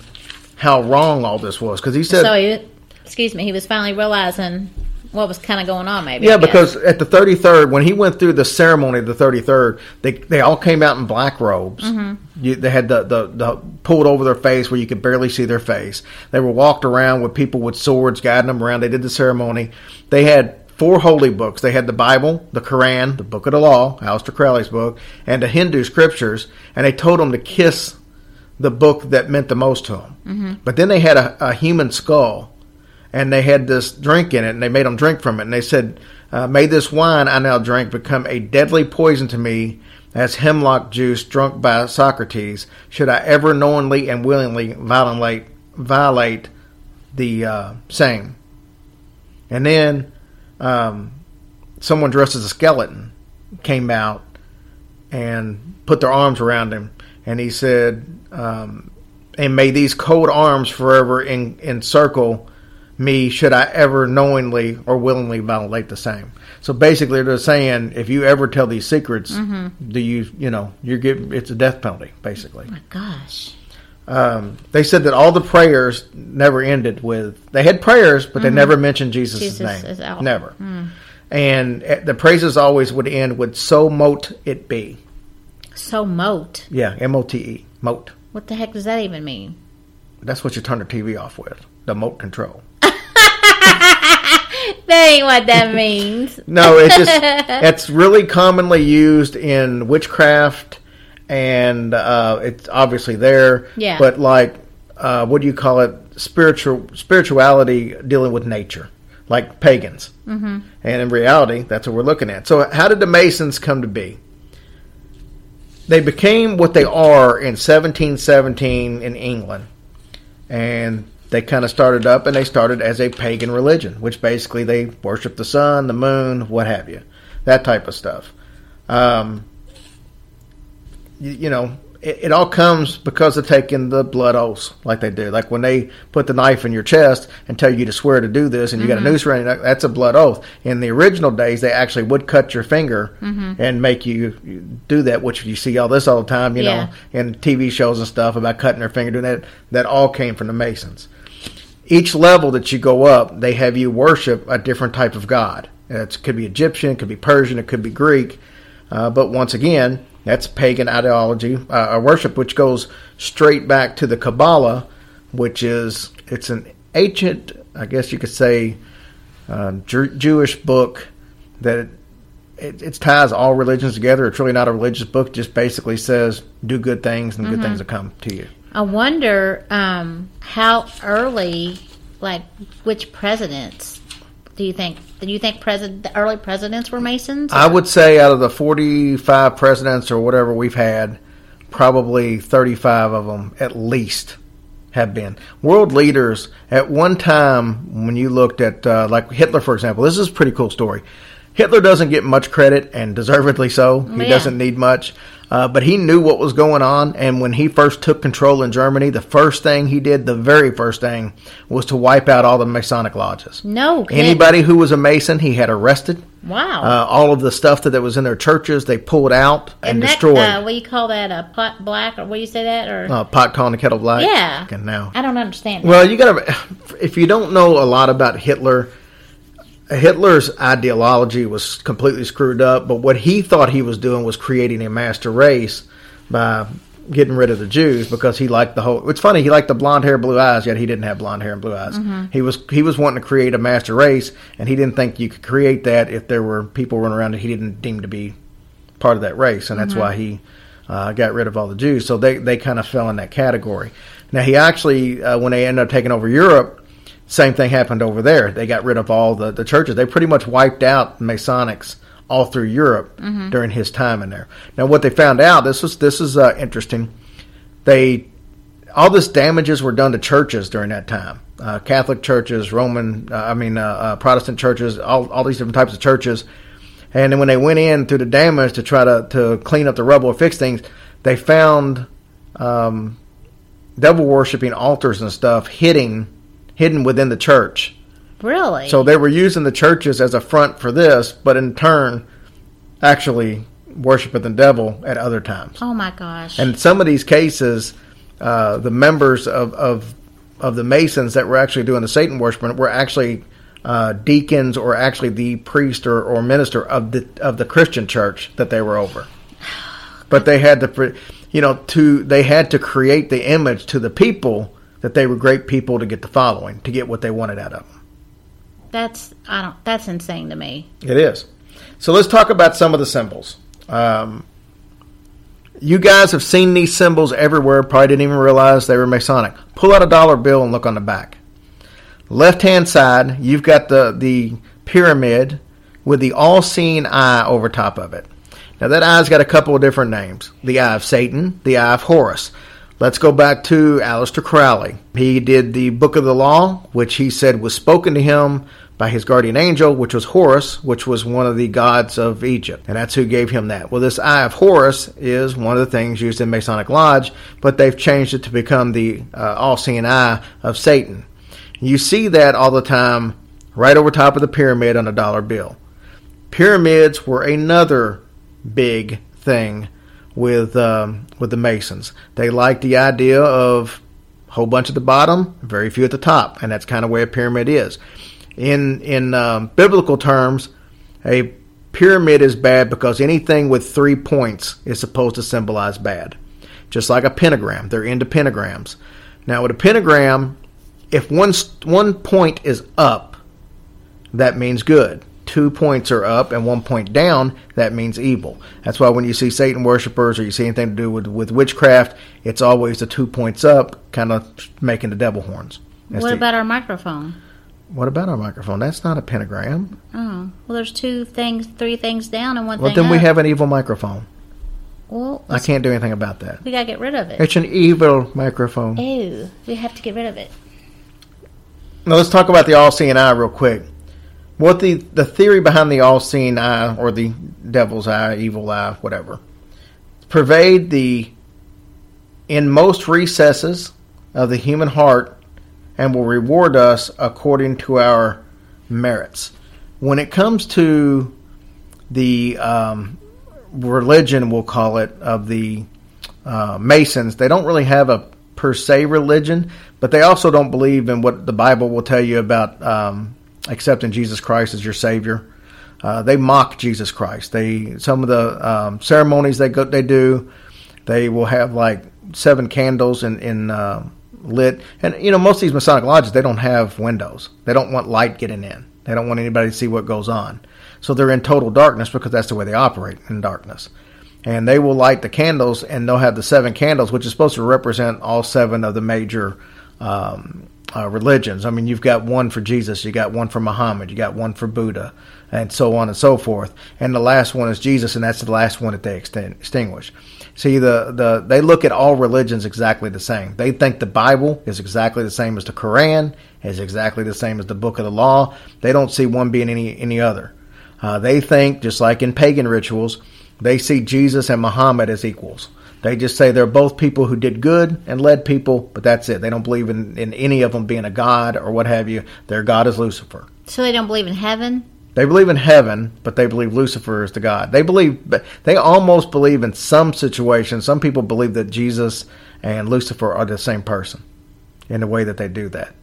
how wrong all this was because he said. So he, excuse me, he was finally realizing what was kind of going on, maybe. Yeah, because at the 33rd, when he went through the ceremony of the 33rd, they they all came out in black robes. Mm-hmm. You, they had the, the, the pulled over their face where you could barely see their face. They were walked around with people with swords guiding them around. They did the ceremony. They had four holy books. They had the Bible, the Quran, the Book of the Law, Aleister Crowley's book, and the Hindu scriptures, and they told them to kiss the book that meant the most to them. Mm-hmm. But then they had a, a human skull and they had this drink in it, and they made them drink from it. And they said, uh, "May this wine I now drink become a deadly poison to me, as hemlock juice drunk by Socrates, should I ever knowingly and willingly violate violate the uh, same. And then um, someone dressed as a skeleton came out and put their arms around him, and he said, um, "And may these cold arms forever en- encircle me, should I ever knowingly or willingly violate the same." So basically, they're saying, if you ever tell these secrets, mm-hmm. do you, you know, you're getting it's a death penalty, basically. Oh my gosh. Um, they said that all the prayers never ended with they had prayers, but mm-hmm. they never mentioned Jesus', Jesus name. Never. Mm. And eh, the praises always would end with "So mote it be." So mote. Yeah, M O T E, mote. What the heck does that even mean? That's what you turn the TV off with, the mote control. That ain't what that means. [laughs] no, it's just [laughs] it's really commonly used in witchcraft and uh, it's obviously there. Yeah. But like, uh, what do you call it? Spiritual spirituality dealing with nature, like pagans. Mm-hmm. And in reality, that's what we're looking at. So, how did the Masons come to be? They became what they are in 1717 in England, and they kind of started up, and they started as a pagan religion, which basically they worship the sun, the moon, what have you, that type of stuff. Um, you, you know, it, it, all comes because of taking the blood oaths like they do. Like when they put the knife in your chest and tell you to swear to do this, and you mm-hmm. got a mm-hmm. noose around you, that's a blood oath. In the original days, they actually would cut your finger mm-hmm. and make you do that, which you see all this all the time, you yeah. know, in TV shows and stuff about cutting their finger, doing that. That all came from the Masons. Each level that you go up, they have you worship a different type of god. It could be Egyptian, it could be Persian, it could be Greek. Uh, but once again, that's pagan ideology, uh, a worship which goes straight back to the Kabbalah, which is it's an ancient, I guess you could say, uh, Jer- Jewish book that it, it, ties all religions together. It's really not a religious book; it just basically says do good things and mm-hmm. good things will come to you. I wonder um, how early, like which presidents do you think? Do you think president the early presidents were Masons? Or? I would say out of the forty-five presidents or whatever we've had, probably thirty-five of them at least have been world leaders. At one time, when you looked at uh, like Hitler, for example, this is a pretty cool story. Hitler doesn't get much credit, and deservedly so. He yeah. doesn't need much. Uh, but he knew what was going on, and when he first took control in Germany, the first thing he did, the very first thing, was to wipe out all the Masonic lodges. No, kidding. anybody who was a Mason, he had arrested. Wow! Uh, all of the stuff that, that was in their churches, they pulled out and, and that, destroyed. Uh, what do you call that? A pot black, or what do you say that? Or uh, pot calling the kettle black? Yeah. And now I don't understand. Well, you got to. If you don't know a lot about Hitler Hitler's ideology was completely screwed up, but what he thought he was doing was creating a master race by getting rid of the Jews because he liked the whole. It's funny he liked the blonde hair, blue eyes, yet he didn't have blonde hair and blue eyes. Mm-hmm. He was he was wanting to create a master race, and he didn't think you could create that if there were people running around that he didn't deem to be part of that race, and that's mm-hmm. why he uh, got rid of all the Jews. So they they kind of fell in that category. Now he actually, uh, when they ended up taking over Europe, same thing happened over there. They got rid of all the, the churches. They pretty much wiped out Masonics all through Europe mm-hmm. during his time in there. Now, what they found out this was this is uh, interesting. They all this damages were done to churches during that time. Uh, Catholic churches, Roman, uh, I mean uh, uh, Protestant churches, all all these different types of churches. And then when they went in through the damage to try to to clean up the rubble or fix things, they found um, devil worshiping altars and stuff hitting hidden within the church. Really? So they were using the churches as a front for this, but in turn, actually worshiping the devil at other times. Oh my gosh! And some of these cases, uh, the members of, of of the Masons that were actually doing the Satan worshiping were actually uh, deacons or actually the priest or, or minister of the of the Christian church that they were over. But they had to, you know, to they had to create the image to the people that they were great people to get the following, to get what they wanted out of them. That's I don't. That's insane to me. It is. So let's talk about some of the symbols. Um, you guys have seen these symbols everywhere. Probably didn't even realize they were Masonic. Pull out a dollar bill and look on the back. Left hand side, you've got the the pyramid with the all-seeing eye over top of it. Now that eye's got a couple of different names: the eye of Satan, the eye of Horus. Let's go back to Aleister Crowley. He did the Book of the Law, which he said was spoken to him by his guardian angel, which was Horus, which was one of the gods of Egypt. And that's who gave him that. Well, this Eye of Horus is one of the things used in Masonic Lodge, but they've changed it to become the uh, all seeing eye of Satan. You see that all the time right over top of the pyramid on a dollar bill. Pyramids were another big thing with um, with the Masons. They like the idea of a whole bunch at the bottom, very few at the top, and that's kind of where a pyramid is in in um, biblical terms, a pyramid is bad because anything with three points is supposed to symbolize bad. Just like a pentagram, they're into pentagrams. Now, with a pentagram, if one one point is up, that means good. Two points are up and one point down, that means evil. That's why when you see Satan worshippers or you see anything to do with, with witchcraft, it's always the two points up, kind of making the devil horns. That's what the, about our microphone? What about our microphone? That's not a pentagram. Oh, well, there's two things, three things down, and one well, thing. Well, then up. we have an evil microphone. Well, I can't do anything about that. We gotta get rid of it. It's an evil microphone. Ew, we have to get rid of it. Now let's talk about the all-seeing eye real quick. What the the theory behind the all-seeing eye or the devil's eye, evil eye, whatever, pervade the in most recesses of the human heart and will reward us according to our merits. When it comes to the um, religion, we'll call it, of the uh, Masons, they don't really have a per se religion, but they also don't believe in what the Bible will tell you about um, accepting Jesus Christ as your Savior. Uh, they mock Jesus Christ. They some of the um, ceremonies they go they do, they will have like seven candles in in uh, lit. And you know, most of these Masonic lodges they don't have windows. They don't want light getting in. They don't want anybody to see what goes on. So they're in total darkness because that's the way they operate in darkness. And they will light the candles, and they'll have the seven candles, which is supposed to represent all seven of the major um, uh, religions. I mean, you've got one for Jesus, you got one for Muhammad, you got one for Buddha, and so on and so forth. And the last one is Jesus, and that's the last one that they extinguish. See, the, the they look at all religions exactly the same. They think the Bible is exactly the same as the Quran, is exactly the same as the Book of the Law. They don't see one being any any other. Uh, they think, just like in pagan rituals, they see Jesus and Muhammad as equals. They just say they're both people who did good and led people, but that's it. They don't believe in, in any of them being a god or what have you. Their god is Lucifer. So they don't believe in heaven? They believe in heaven, but they believe Lucifer is the God. They believe, they almost believe in some situations. Some people believe that Jesus and Lucifer are the same person in the way that they do that.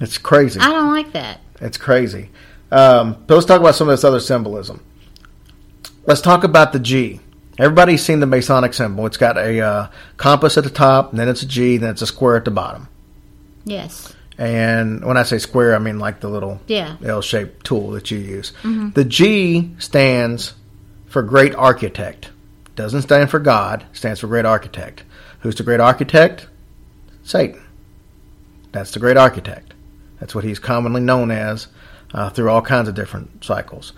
It's crazy. I don't like that. It's crazy. Um, but let's talk about some of this other symbolism. Let's talk about the G. Everybody's seen the Masonic symbol. It's got a uh, compass at the top, and then it's a G, and then it's a square at the bottom. Yes. And when I say square, I mean like the little yeah. L-shaped tool that you use. Mm-hmm. The G stands for great architect. Doesn't stand for God, stands for great architect. Who's the great architect? Satan. That's the great architect. That's what he's commonly known as uh, through all kinds of different cycles.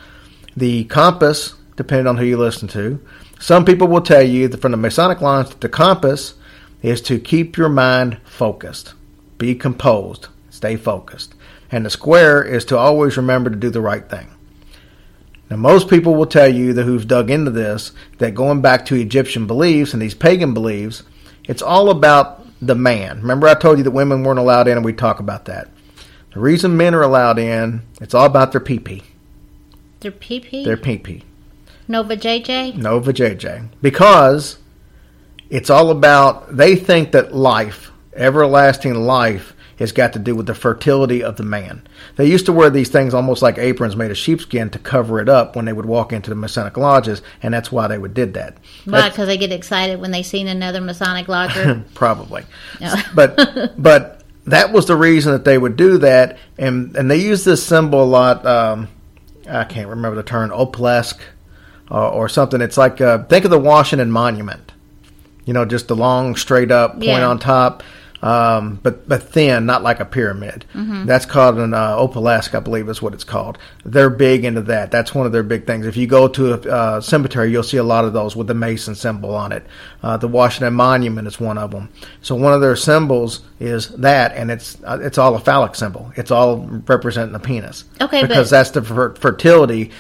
The compass, depending on who you listen to, some people will tell you that from the Masonic lines that the compass is to keep your mind focused. Be composed. Stay focused. And the square is to always remember to do the right thing. Now, most people will tell you that who've dug into this that going back to Egyptian beliefs and these pagan beliefs, it's all about the man. Remember, I told you that women weren't allowed in, and we talk about that. The reason men are allowed in, it's all about their pee pee. Their pee pee. Their pee pee. Nova JJ. Nova JJ, because it's all about. They think that life everlasting life has got to do with the fertility of the man. They used to wear these things almost like aprons made of sheepskin to cover it up when they would walk into the Masonic lodges, and that's why they would did that. Why? Because they get excited when they seen another Masonic lodger. [laughs] probably, but [laughs] but that was the reason that they would do that, and and they use this symbol a lot. Um, I can't remember the term, opalesque, or, or something. It's like uh, think of the Washington Monument. You know, just the long, straight up point yeah. on top um, but but thin, not like a pyramid. Mm-hmm. That's called an uh, opalesque, I believe is what it's called. They're big into that. That's one of their big things. If you go to a uh, cemetery, you'll see a lot of those with the Mason symbol on it. Uh, the Washington Monument is one of them. So one of their symbols is that, and it's uh, it's all a phallic symbol. It's all representing the penis. Okay, because but- that's the fer- fertility.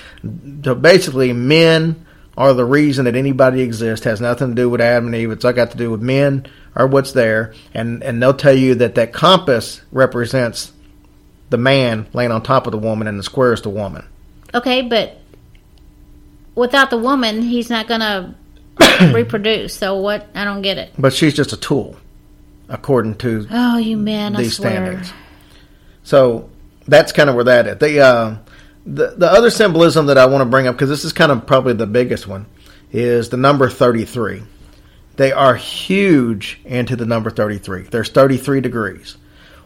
So basically, men are the reason that anybody exists. Has nothing to do with Adam and Eve. It's all got to do with men or what's there, and and they'll tell you that that compass represents the man laying on top of the woman, and the square is the woman. Okay, but without the woman, he's not gonna [coughs] reproduce. So what? I don't get it. But she's just a tool, according to Oh, you man! I these swear. standards. So that's kind of where that is. The uh, the the other symbolism that I want to bring up because this is kind of probably the biggest one is the number thirty three. They are huge into the number thirty three. There's thirty three degrees.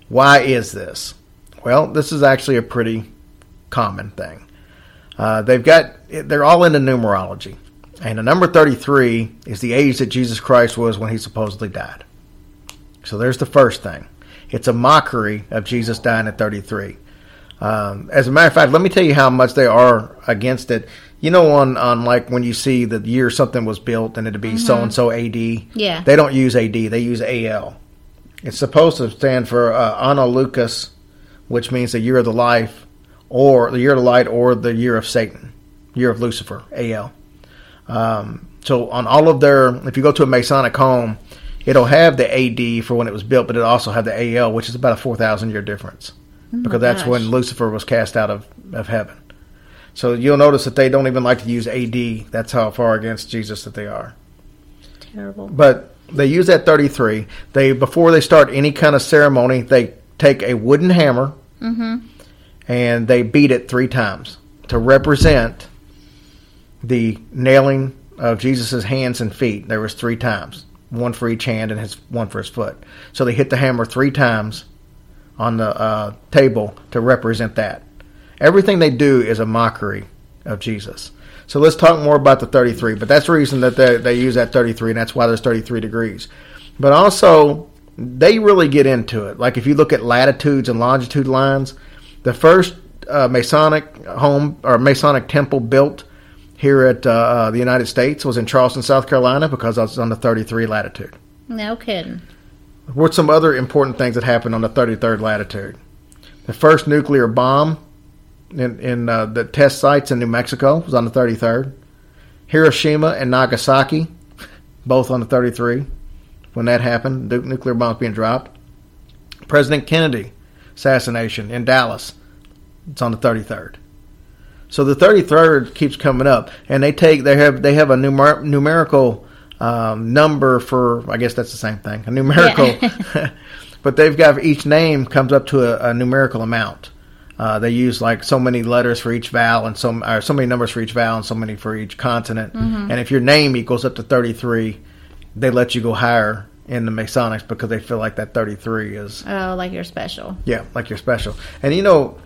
Why is this? Well, this is actually a pretty common thing. Uh, they've got they're all into numerology, and the number thirty three is the age that Jesus Christ was when he supposedly died. So there's the first thing. It's a mockery of Jesus dying at 33. Um, as a matter of fact, let me tell you how much they are against it. You know, on, on like when you see the year something was built and it'd be so and so AD. Yeah. They don't use AD, they use AL. It's supposed to stand for uh, Anno Lucis, which means the year of the life, or the year of the light, or the year of Satan, year of Lucifer, AL. Um, so on all of their, if you go to a Masonic home, it'll have the AD for when it was built, but it'll also have the AL, which is about a 4,000 year difference. because that's gosh. when Lucifer was cast out of, of heaven. So you'll notice that they don't even like to use AD. That's how far against Jesus that they are. Terrible. But they use that 33. They before they start any kind of ceremony, they take a wooden hammer and they beat it three times to represent the nailing of Jesus' hands and feet. There was three times, one for each hand and his one for his foot. So they hit the hammer three times on the uh, table to represent that. Everything they do is a mockery of Jesus. So let's talk more about the 33. But that's the reason that they, they use that 33, and that's why there's 33 degrees. But also, they really get into it. Like if you look at latitudes and longitude lines, the first uh, Masonic home or Masonic temple built here at uh, uh, the United States was in Charleston, South Carolina, because I was on the 33 latitude. No kidding. What's some other important things that happened on the 33rd latitude? The first nuclear bomb in, in uh, the test sites in New Mexico was on the 33rd. Hiroshima and Nagasaki, both on the 33 when that happened, the nuclear bombs being dropped. President Kennedy assassination in Dallas, it's on the 33rd. So the 33rd keeps coming up, and they take they have they have a numer- numerical um, number for I guess that's the same thing a numerical, [laughs] [laughs] but they've got each name comes up to a, a numerical amount. Uh, they use like so many letters for each vowel and so or so many numbers for each vowel and so many for each consonant. And if your name equals up to 33, they let you go higher in the Masonics because they feel like that 33 is Oh, like you're special. yeah, like you're special. And you know,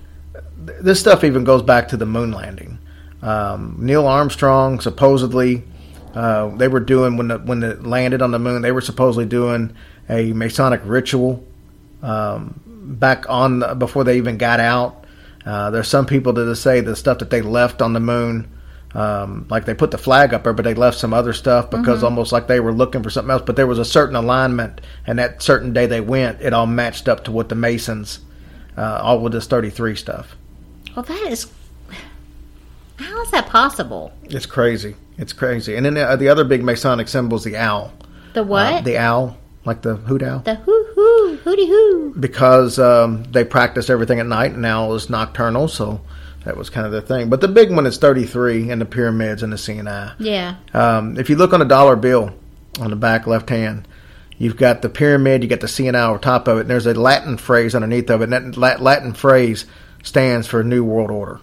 th- this stuff even goes back to the moon landing. Um, Neil Armstrong supposedly uh, they were doing when the, when it landed on the moon. They were supposedly doing a Masonic ritual um, back on the, before they even got out. Uh, there's some people that say the stuff that they left on the moon. Um, like they put the flag up there, but they left some other stuff because almost like they were looking for something else. But there was a certain alignment, and that certain day they went, it all matched up to what the Masons, uh, all with this 33 stuff. Well, that is. How is that possible? It's crazy. It's crazy. And then the, the other big Masonic symbol is the owl. The what? Uh, the owl, like the hoot owl. the hoo hoo hooty hoo. because um, they practice everything at night, and owl is nocturnal, so that was kind of the thing. But the big one is 33 and the pyramids and the seeing eye. Yeah. Um, if you look on a dollar bill on the back left hand, you've got the pyramid, you got the seeing eye on top of it, and there's a Latin phrase underneath of it, and that Latin phrase stands for New World Order.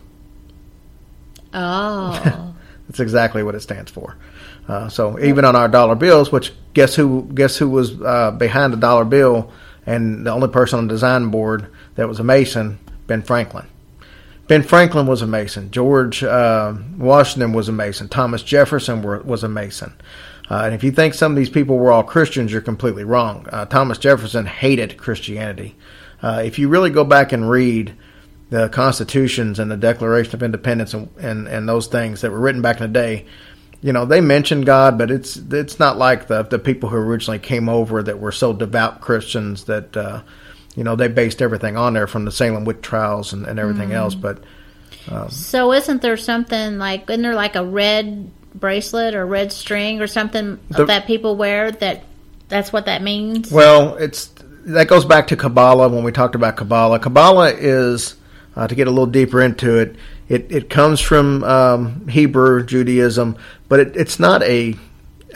Oh. [laughs] That's exactly what it stands for. Uh, so even on our dollar bills, which guess who guess who was uh, behind the dollar bill, and the only person on the design board that was a Mason, Ben Franklin. Ben Franklin was a Mason. George uh, Washington was a Mason. Thomas Jefferson were, was a Mason. Uh, and if you think some of these people were all Christians, you're completely wrong. Uh, Thomas Jefferson hated Christianity. Uh, if you really go back and read the constitutions and the Declaration of Independence and, and, and those things that were written back in the day, you know they mention God, but it's it's not like the the people who originally came over that were so devout Christians that uh, you know they based everything on there from the Salem witch trials and, and everything mm. else. But um, so isn't there something like isn't there like a red bracelet or red string or something the, that people wear that that's what that means? Well, it's that goes back to Kabbalah when we talked about Kabbalah. Kabbalah is uh, to get a little deeper into it. It it comes from um, Hebrew Judaism, but it, it's not a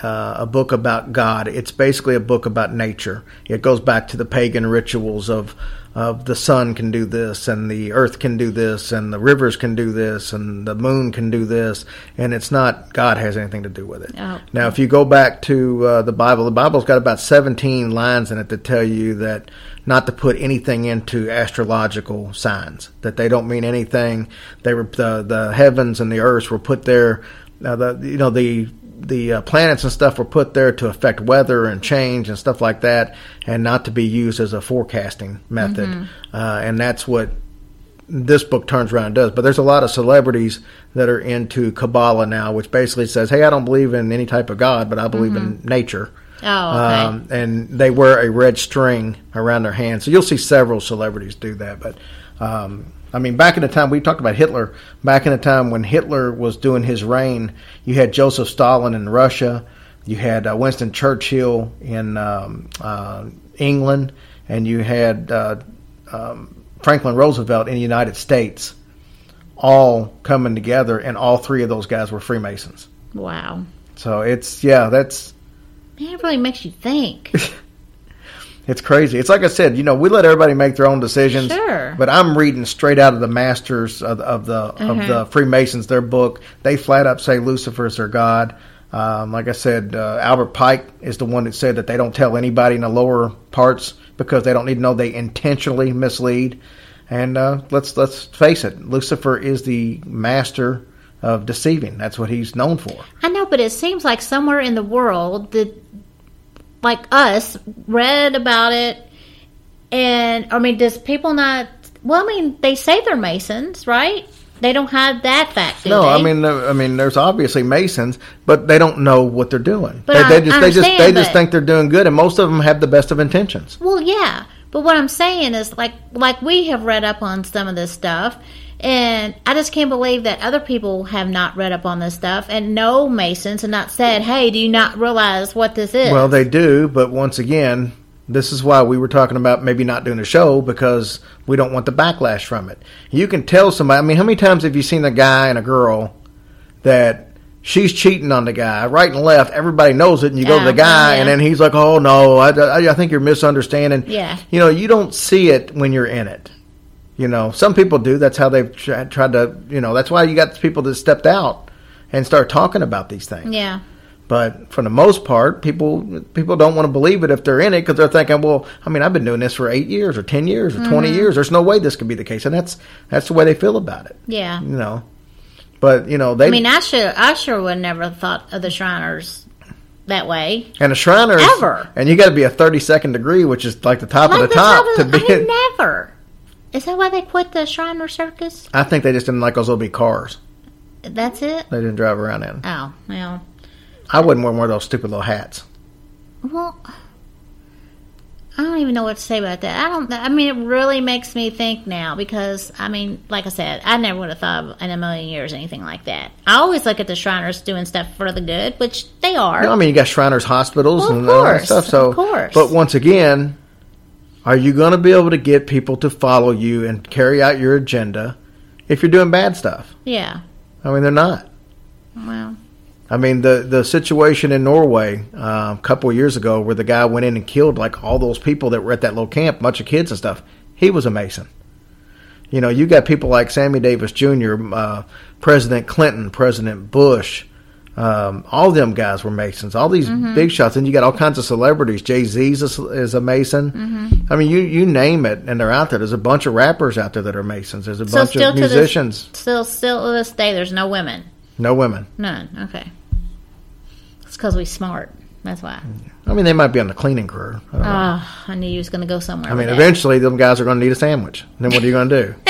uh, a book about God. It's basically a book about nature. It goes back to the pagan rituals of of the sun can do this and the earth can do this and the rivers can do this and the moon can do this and it's not God has anything to do with it. Oh. Now, if you go back to uh, the Bible, the Bible's got about 17 lines in it that tell you that not to put anything into astrological signs, that they don't mean anything. They were the the heavens and the earth were put there. Uh, the you know the the uh, planets and stuff were put there to affect weather and change and stuff like that, and not to be used as a forecasting method. Mm-hmm. Uh, and that's what this book turns around and does. But there's a lot of celebrities that are into Kabbalah now, which basically says, "Hey, I don't believe in any type of God, but I believe mm-hmm. in nature." Oh, okay. Um, and they wear a red string around their hand. So you'll see several celebrities do that. But um, I mean, back in the time we talked about Hitler. Back in the time when Hitler was doing his reign, you had Joseph Stalin in Russia, you had uh, Winston Churchill in um, uh, England, and you had uh, um, Franklin Roosevelt in the United States, all coming together, and all three of those guys were Freemasons. Wow. So it's yeah, that's. Man, it really makes you think. [laughs] It's crazy. It's like I said, you know, we let everybody make their own decisions. Sure. But I'm reading straight out of the masters of, of the uh-huh. of the Freemasons, their book. They flat up say Lucifer is their god. Um, like I said, uh, Albert Pike is the one that said that they don't tell anybody in the lower parts because they don't need to know they intentionally mislead. And uh, let's let's face it, Lucifer is the master of deceiving. That's what he's known for. I know, but it seems like somewhere in the world that like us read about it and I mean does people not well I mean they say they're masons right? They don't have that fact no they? I mean I mean there's obviously masons but they don't know what they're doing. But they, they just they just they just think they're doing good and most of them have the best of intentions. Well yeah but what I'm saying is like like we have read up on some of this stuff and I just can't believe that other people have not read up on this stuff and know Masons and not said, hey, do you not realize what this is? Well, they do, but once again, this is why we were talking about maybe not doing a show because we don't want the backlash from it. You can tell somebody, I mean, how many times have you seen a guy and a girl that she's cheating on the guy right and left. Everybody knows it, and you go to the uh-huh, guy, yeah. and then he's like, "Oh no, I, I, I, think you're misunderstanding." Yeah, you know, you don't see it when you're in it. You know, some people do. That's how they've tried to. You know, that's why you got people that stepped out and start talking about these things. Yeah. But for the most part, people people don't want to believe it if they're in it because they're thinking, well, I mean, I've been doing this for eight years or ten years or mm-hmm. twenty years. There's no way this could be the case, and that's that's the way they feel about it. Yeah. You know, but you know they. I mean, I sure I sure would never thought of the Shriners that way. And the Shriners ever. And you got to be a thirty second degree, which is like the top like of the, the top, top of, to be. I never. Is that why they quit the Shriner Circus? I think they just didn't like those little big cars. That's it. They didn't drive around in. Oh well. I wouldn't wear one of those stupid little hats. Well, I don't even know what to say about that. I don't. I mean, it really makes me think now because I mean, like I said, I never would have thought of in a million years anything like that. I always look at the Shriners doing stuff for the good, which they are. No, I mean, you got Shriners hospitals well, and all that stuff. So, of course. But once again, are you going to be able to get people to follow you and carry out your agenda if you're doing bad stuff? Yeah. I mean, they're not. Well. I mean, the the situation in Norway uh, a couple of years ago, where the guy went in and killed like all those people that were at that little camp, bunch of kids and stuff. He was a Mason. You know, you got people like Sammy Davis Jr., uh, President Clinton, President Bush, um, all them guys were Masons. All these mm-hmm. big shots, and you got all kinds of celebrities. Jay Z is, is, a Mason. Mm-hmm. I mean, you you name it, and they're out there. There's a bunch of rappers out there that are Masons. There's a so bunch of musicians. This, still, still to this day, there's no women. No women. None. Okay. It's because we smart. That's why. I mean, they might be on the cleaning crew. I. Oh, I knew you was going to go somewhere. I mean, eventually, them guys are going to need a sandwich. Then what are you going to do? [laughs]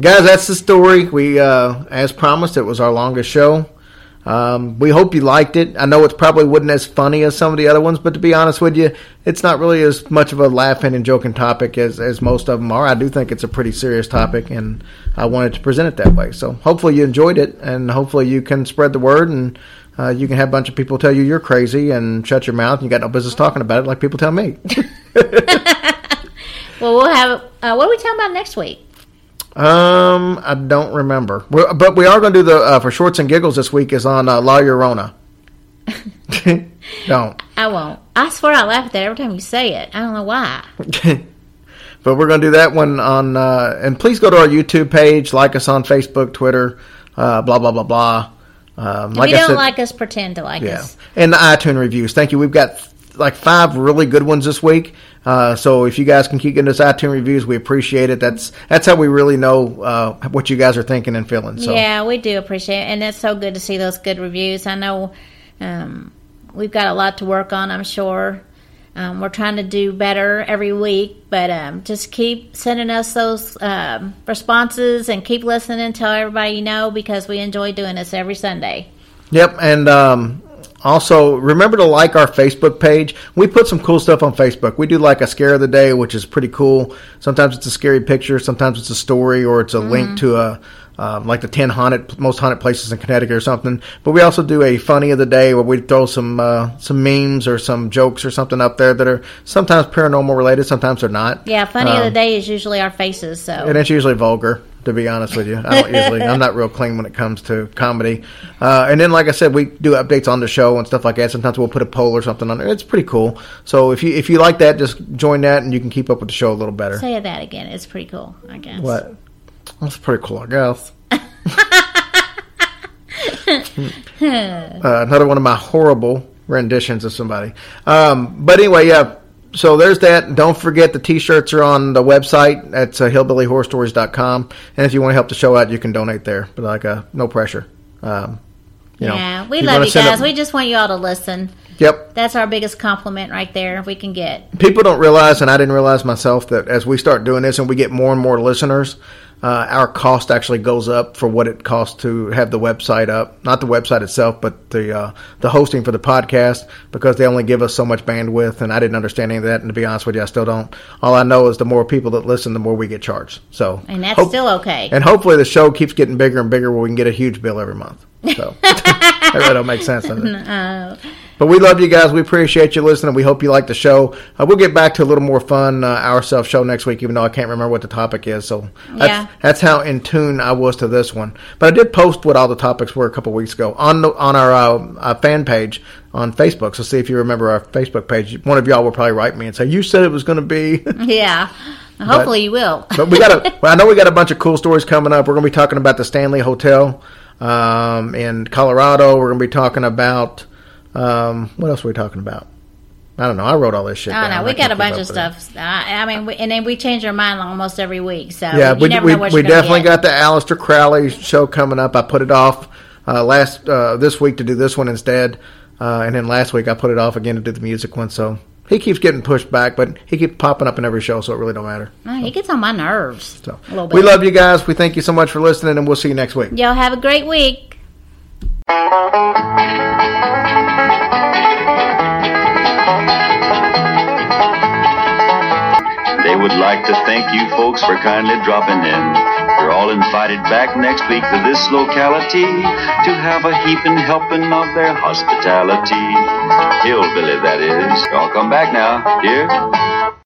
guys, that's the story. We, uh, as promised, it was our longest show. Um, we hope you liked it. I know it probably wasn't as funny as some of the other ones, but to be honest with you, it's not really as much of a laughing and joking topic as, as most of them are. I do think it's a pretty serious topic, and I wanted to present it that way. So hopefully you enjoyed it, and hopefully you can spread the word, and uh, you can have a bunch of people tell you you're crazy and shut your mouth, and you got no business talking about it like people tell me. [laughs] [laughs] Well, we'll have. Uh, what are we talking about next week? Um, I don't remember, We're, but we are going to do the uh, for shorts and giggles this week is on uh, La Llorona. [laughs] don't, I won't. I swear I laugh at that every time you say it. I don't know why. [laughs] but we're going to do that one on. Uh, and please go to our YouTube page, like us on Facebook, Twitter, uh, blah blah blah blah. Um, If like you don't said, like us, pretend to like yeah, us. and the iTunes reviews. Thank you. We've got like five really good ones this week. Uh, so if you guys can keep getting us iTunes reviews, we appreciate it. That's that's how we really know uh, what you guys are thinking and feeling. So. Yeah, we do appreciate it, and it's so good to see those good reviews. I know um, we've got a lot to work on. I'm sure um, we're trying to do better every week, but um, just keep sending us those um, responses and keep listening. and Tell everybody you know because we enjoy doing this every Sunday. Yep, and um, also remember to like our Facebook page. We put some cool stuff on Facebook. We do like a scare of the day, which is pretty cool. Sometimes it's a scary picture, sometimes it's a story, or it's a link to a um, like the ten haunted most haunted places in Connecticut or something. But we also do a funny of the day where we throw some uh, some memes or some jokes or something up there that are sometimes paranormal related, sometimes they're not. Yeah, funny of the Um, day is usually our faces. So and it's usually vulgar, to be honest with you. I don't usually, I'm not real clean when it comes to comedy. Uh, and then, like I said, we do updates on the show and stuff like that. Sometimes we'll put a poll or something on there. It's pretty cool. So if you if you like that, just join that, and you can keep up with the show a little better. say that again. It's pretty cool. I guess. What? That's pretty cool, I guess. [laughs] uh, another one of my horrible renditions of somebody. Um, but anyway, yeah. So there's that. Don't forget the t-shirts are on the website. That's uh, hillbillyhorrorstories.com. And if you want to help the show out, you can donate there. But like, uh, no pressure. Um, you know, yeah, we love you guys. a- we just want you all to listen. yep. That's our biggest compliment right there we can get. people don't realize, and I didn't realize myself, that as we start doing this and we get more and more listeners, uh, our cost actually goes up for what it costs to have the website up. Not the website itself, but the uh, the hosting for the podcast, because they only give us so much bandwidth, and I didn't understand any of that. And to be honest with you, I still don't. All I know is the more people that listen, the more we get charged. So, And that's hope- still okay. and hopefully the show keeps getting bigger and bigger, where we can get a huge bill every month. So [laughs] that really don't make sense, does it? [laughs] But we love you guys. We appreciate you listening. We hope you like the show. Uh, we'll get back to a little more fun uh, ourselves show next week, even though I can't remember what the topic is. So that's, Yeah. that's how in tune I was to this one. But I did post what all the topics were a couple weeks ago on the, on our uh, uh, fan page on Facebook. So see if you remember our Facebook page. One of y'all will probably write me and say you said it was going to be. [laughs] yeah. Hopefully you will. [laughs] But we got a. [laughs] Well, I know we got a bunch of cool stories coming up. We're going to be talking about the Stanley Hotel um, in Colorado. We're going to be talking about um, what else were we talking about? I don't know. I wrote all this shit. I down. know we can't got a bunch of stuff. I, I mean, we, and then we change our mind almost every week. So Yeah, you we, never we, know what we definitely get. got the Aleister Crowley show coming up. I put it off uh, last uh, this week to do this one instead, uh, and then last week I put it off again to do the music one. So he keeps getting pushed back, but he keeps popping up in every show, so it really don't matter. Oh, he gets on my nerves. So a little bit. we love you guys. We thank you so much for listening, and we'll see you next week. Y'all have a great week. They would like to thank you folks for kindly dropping in. You're all invited back next week to this locality to have a heaping helping of their hospitality. Hillbilly, that is. Y'all come back now, dear.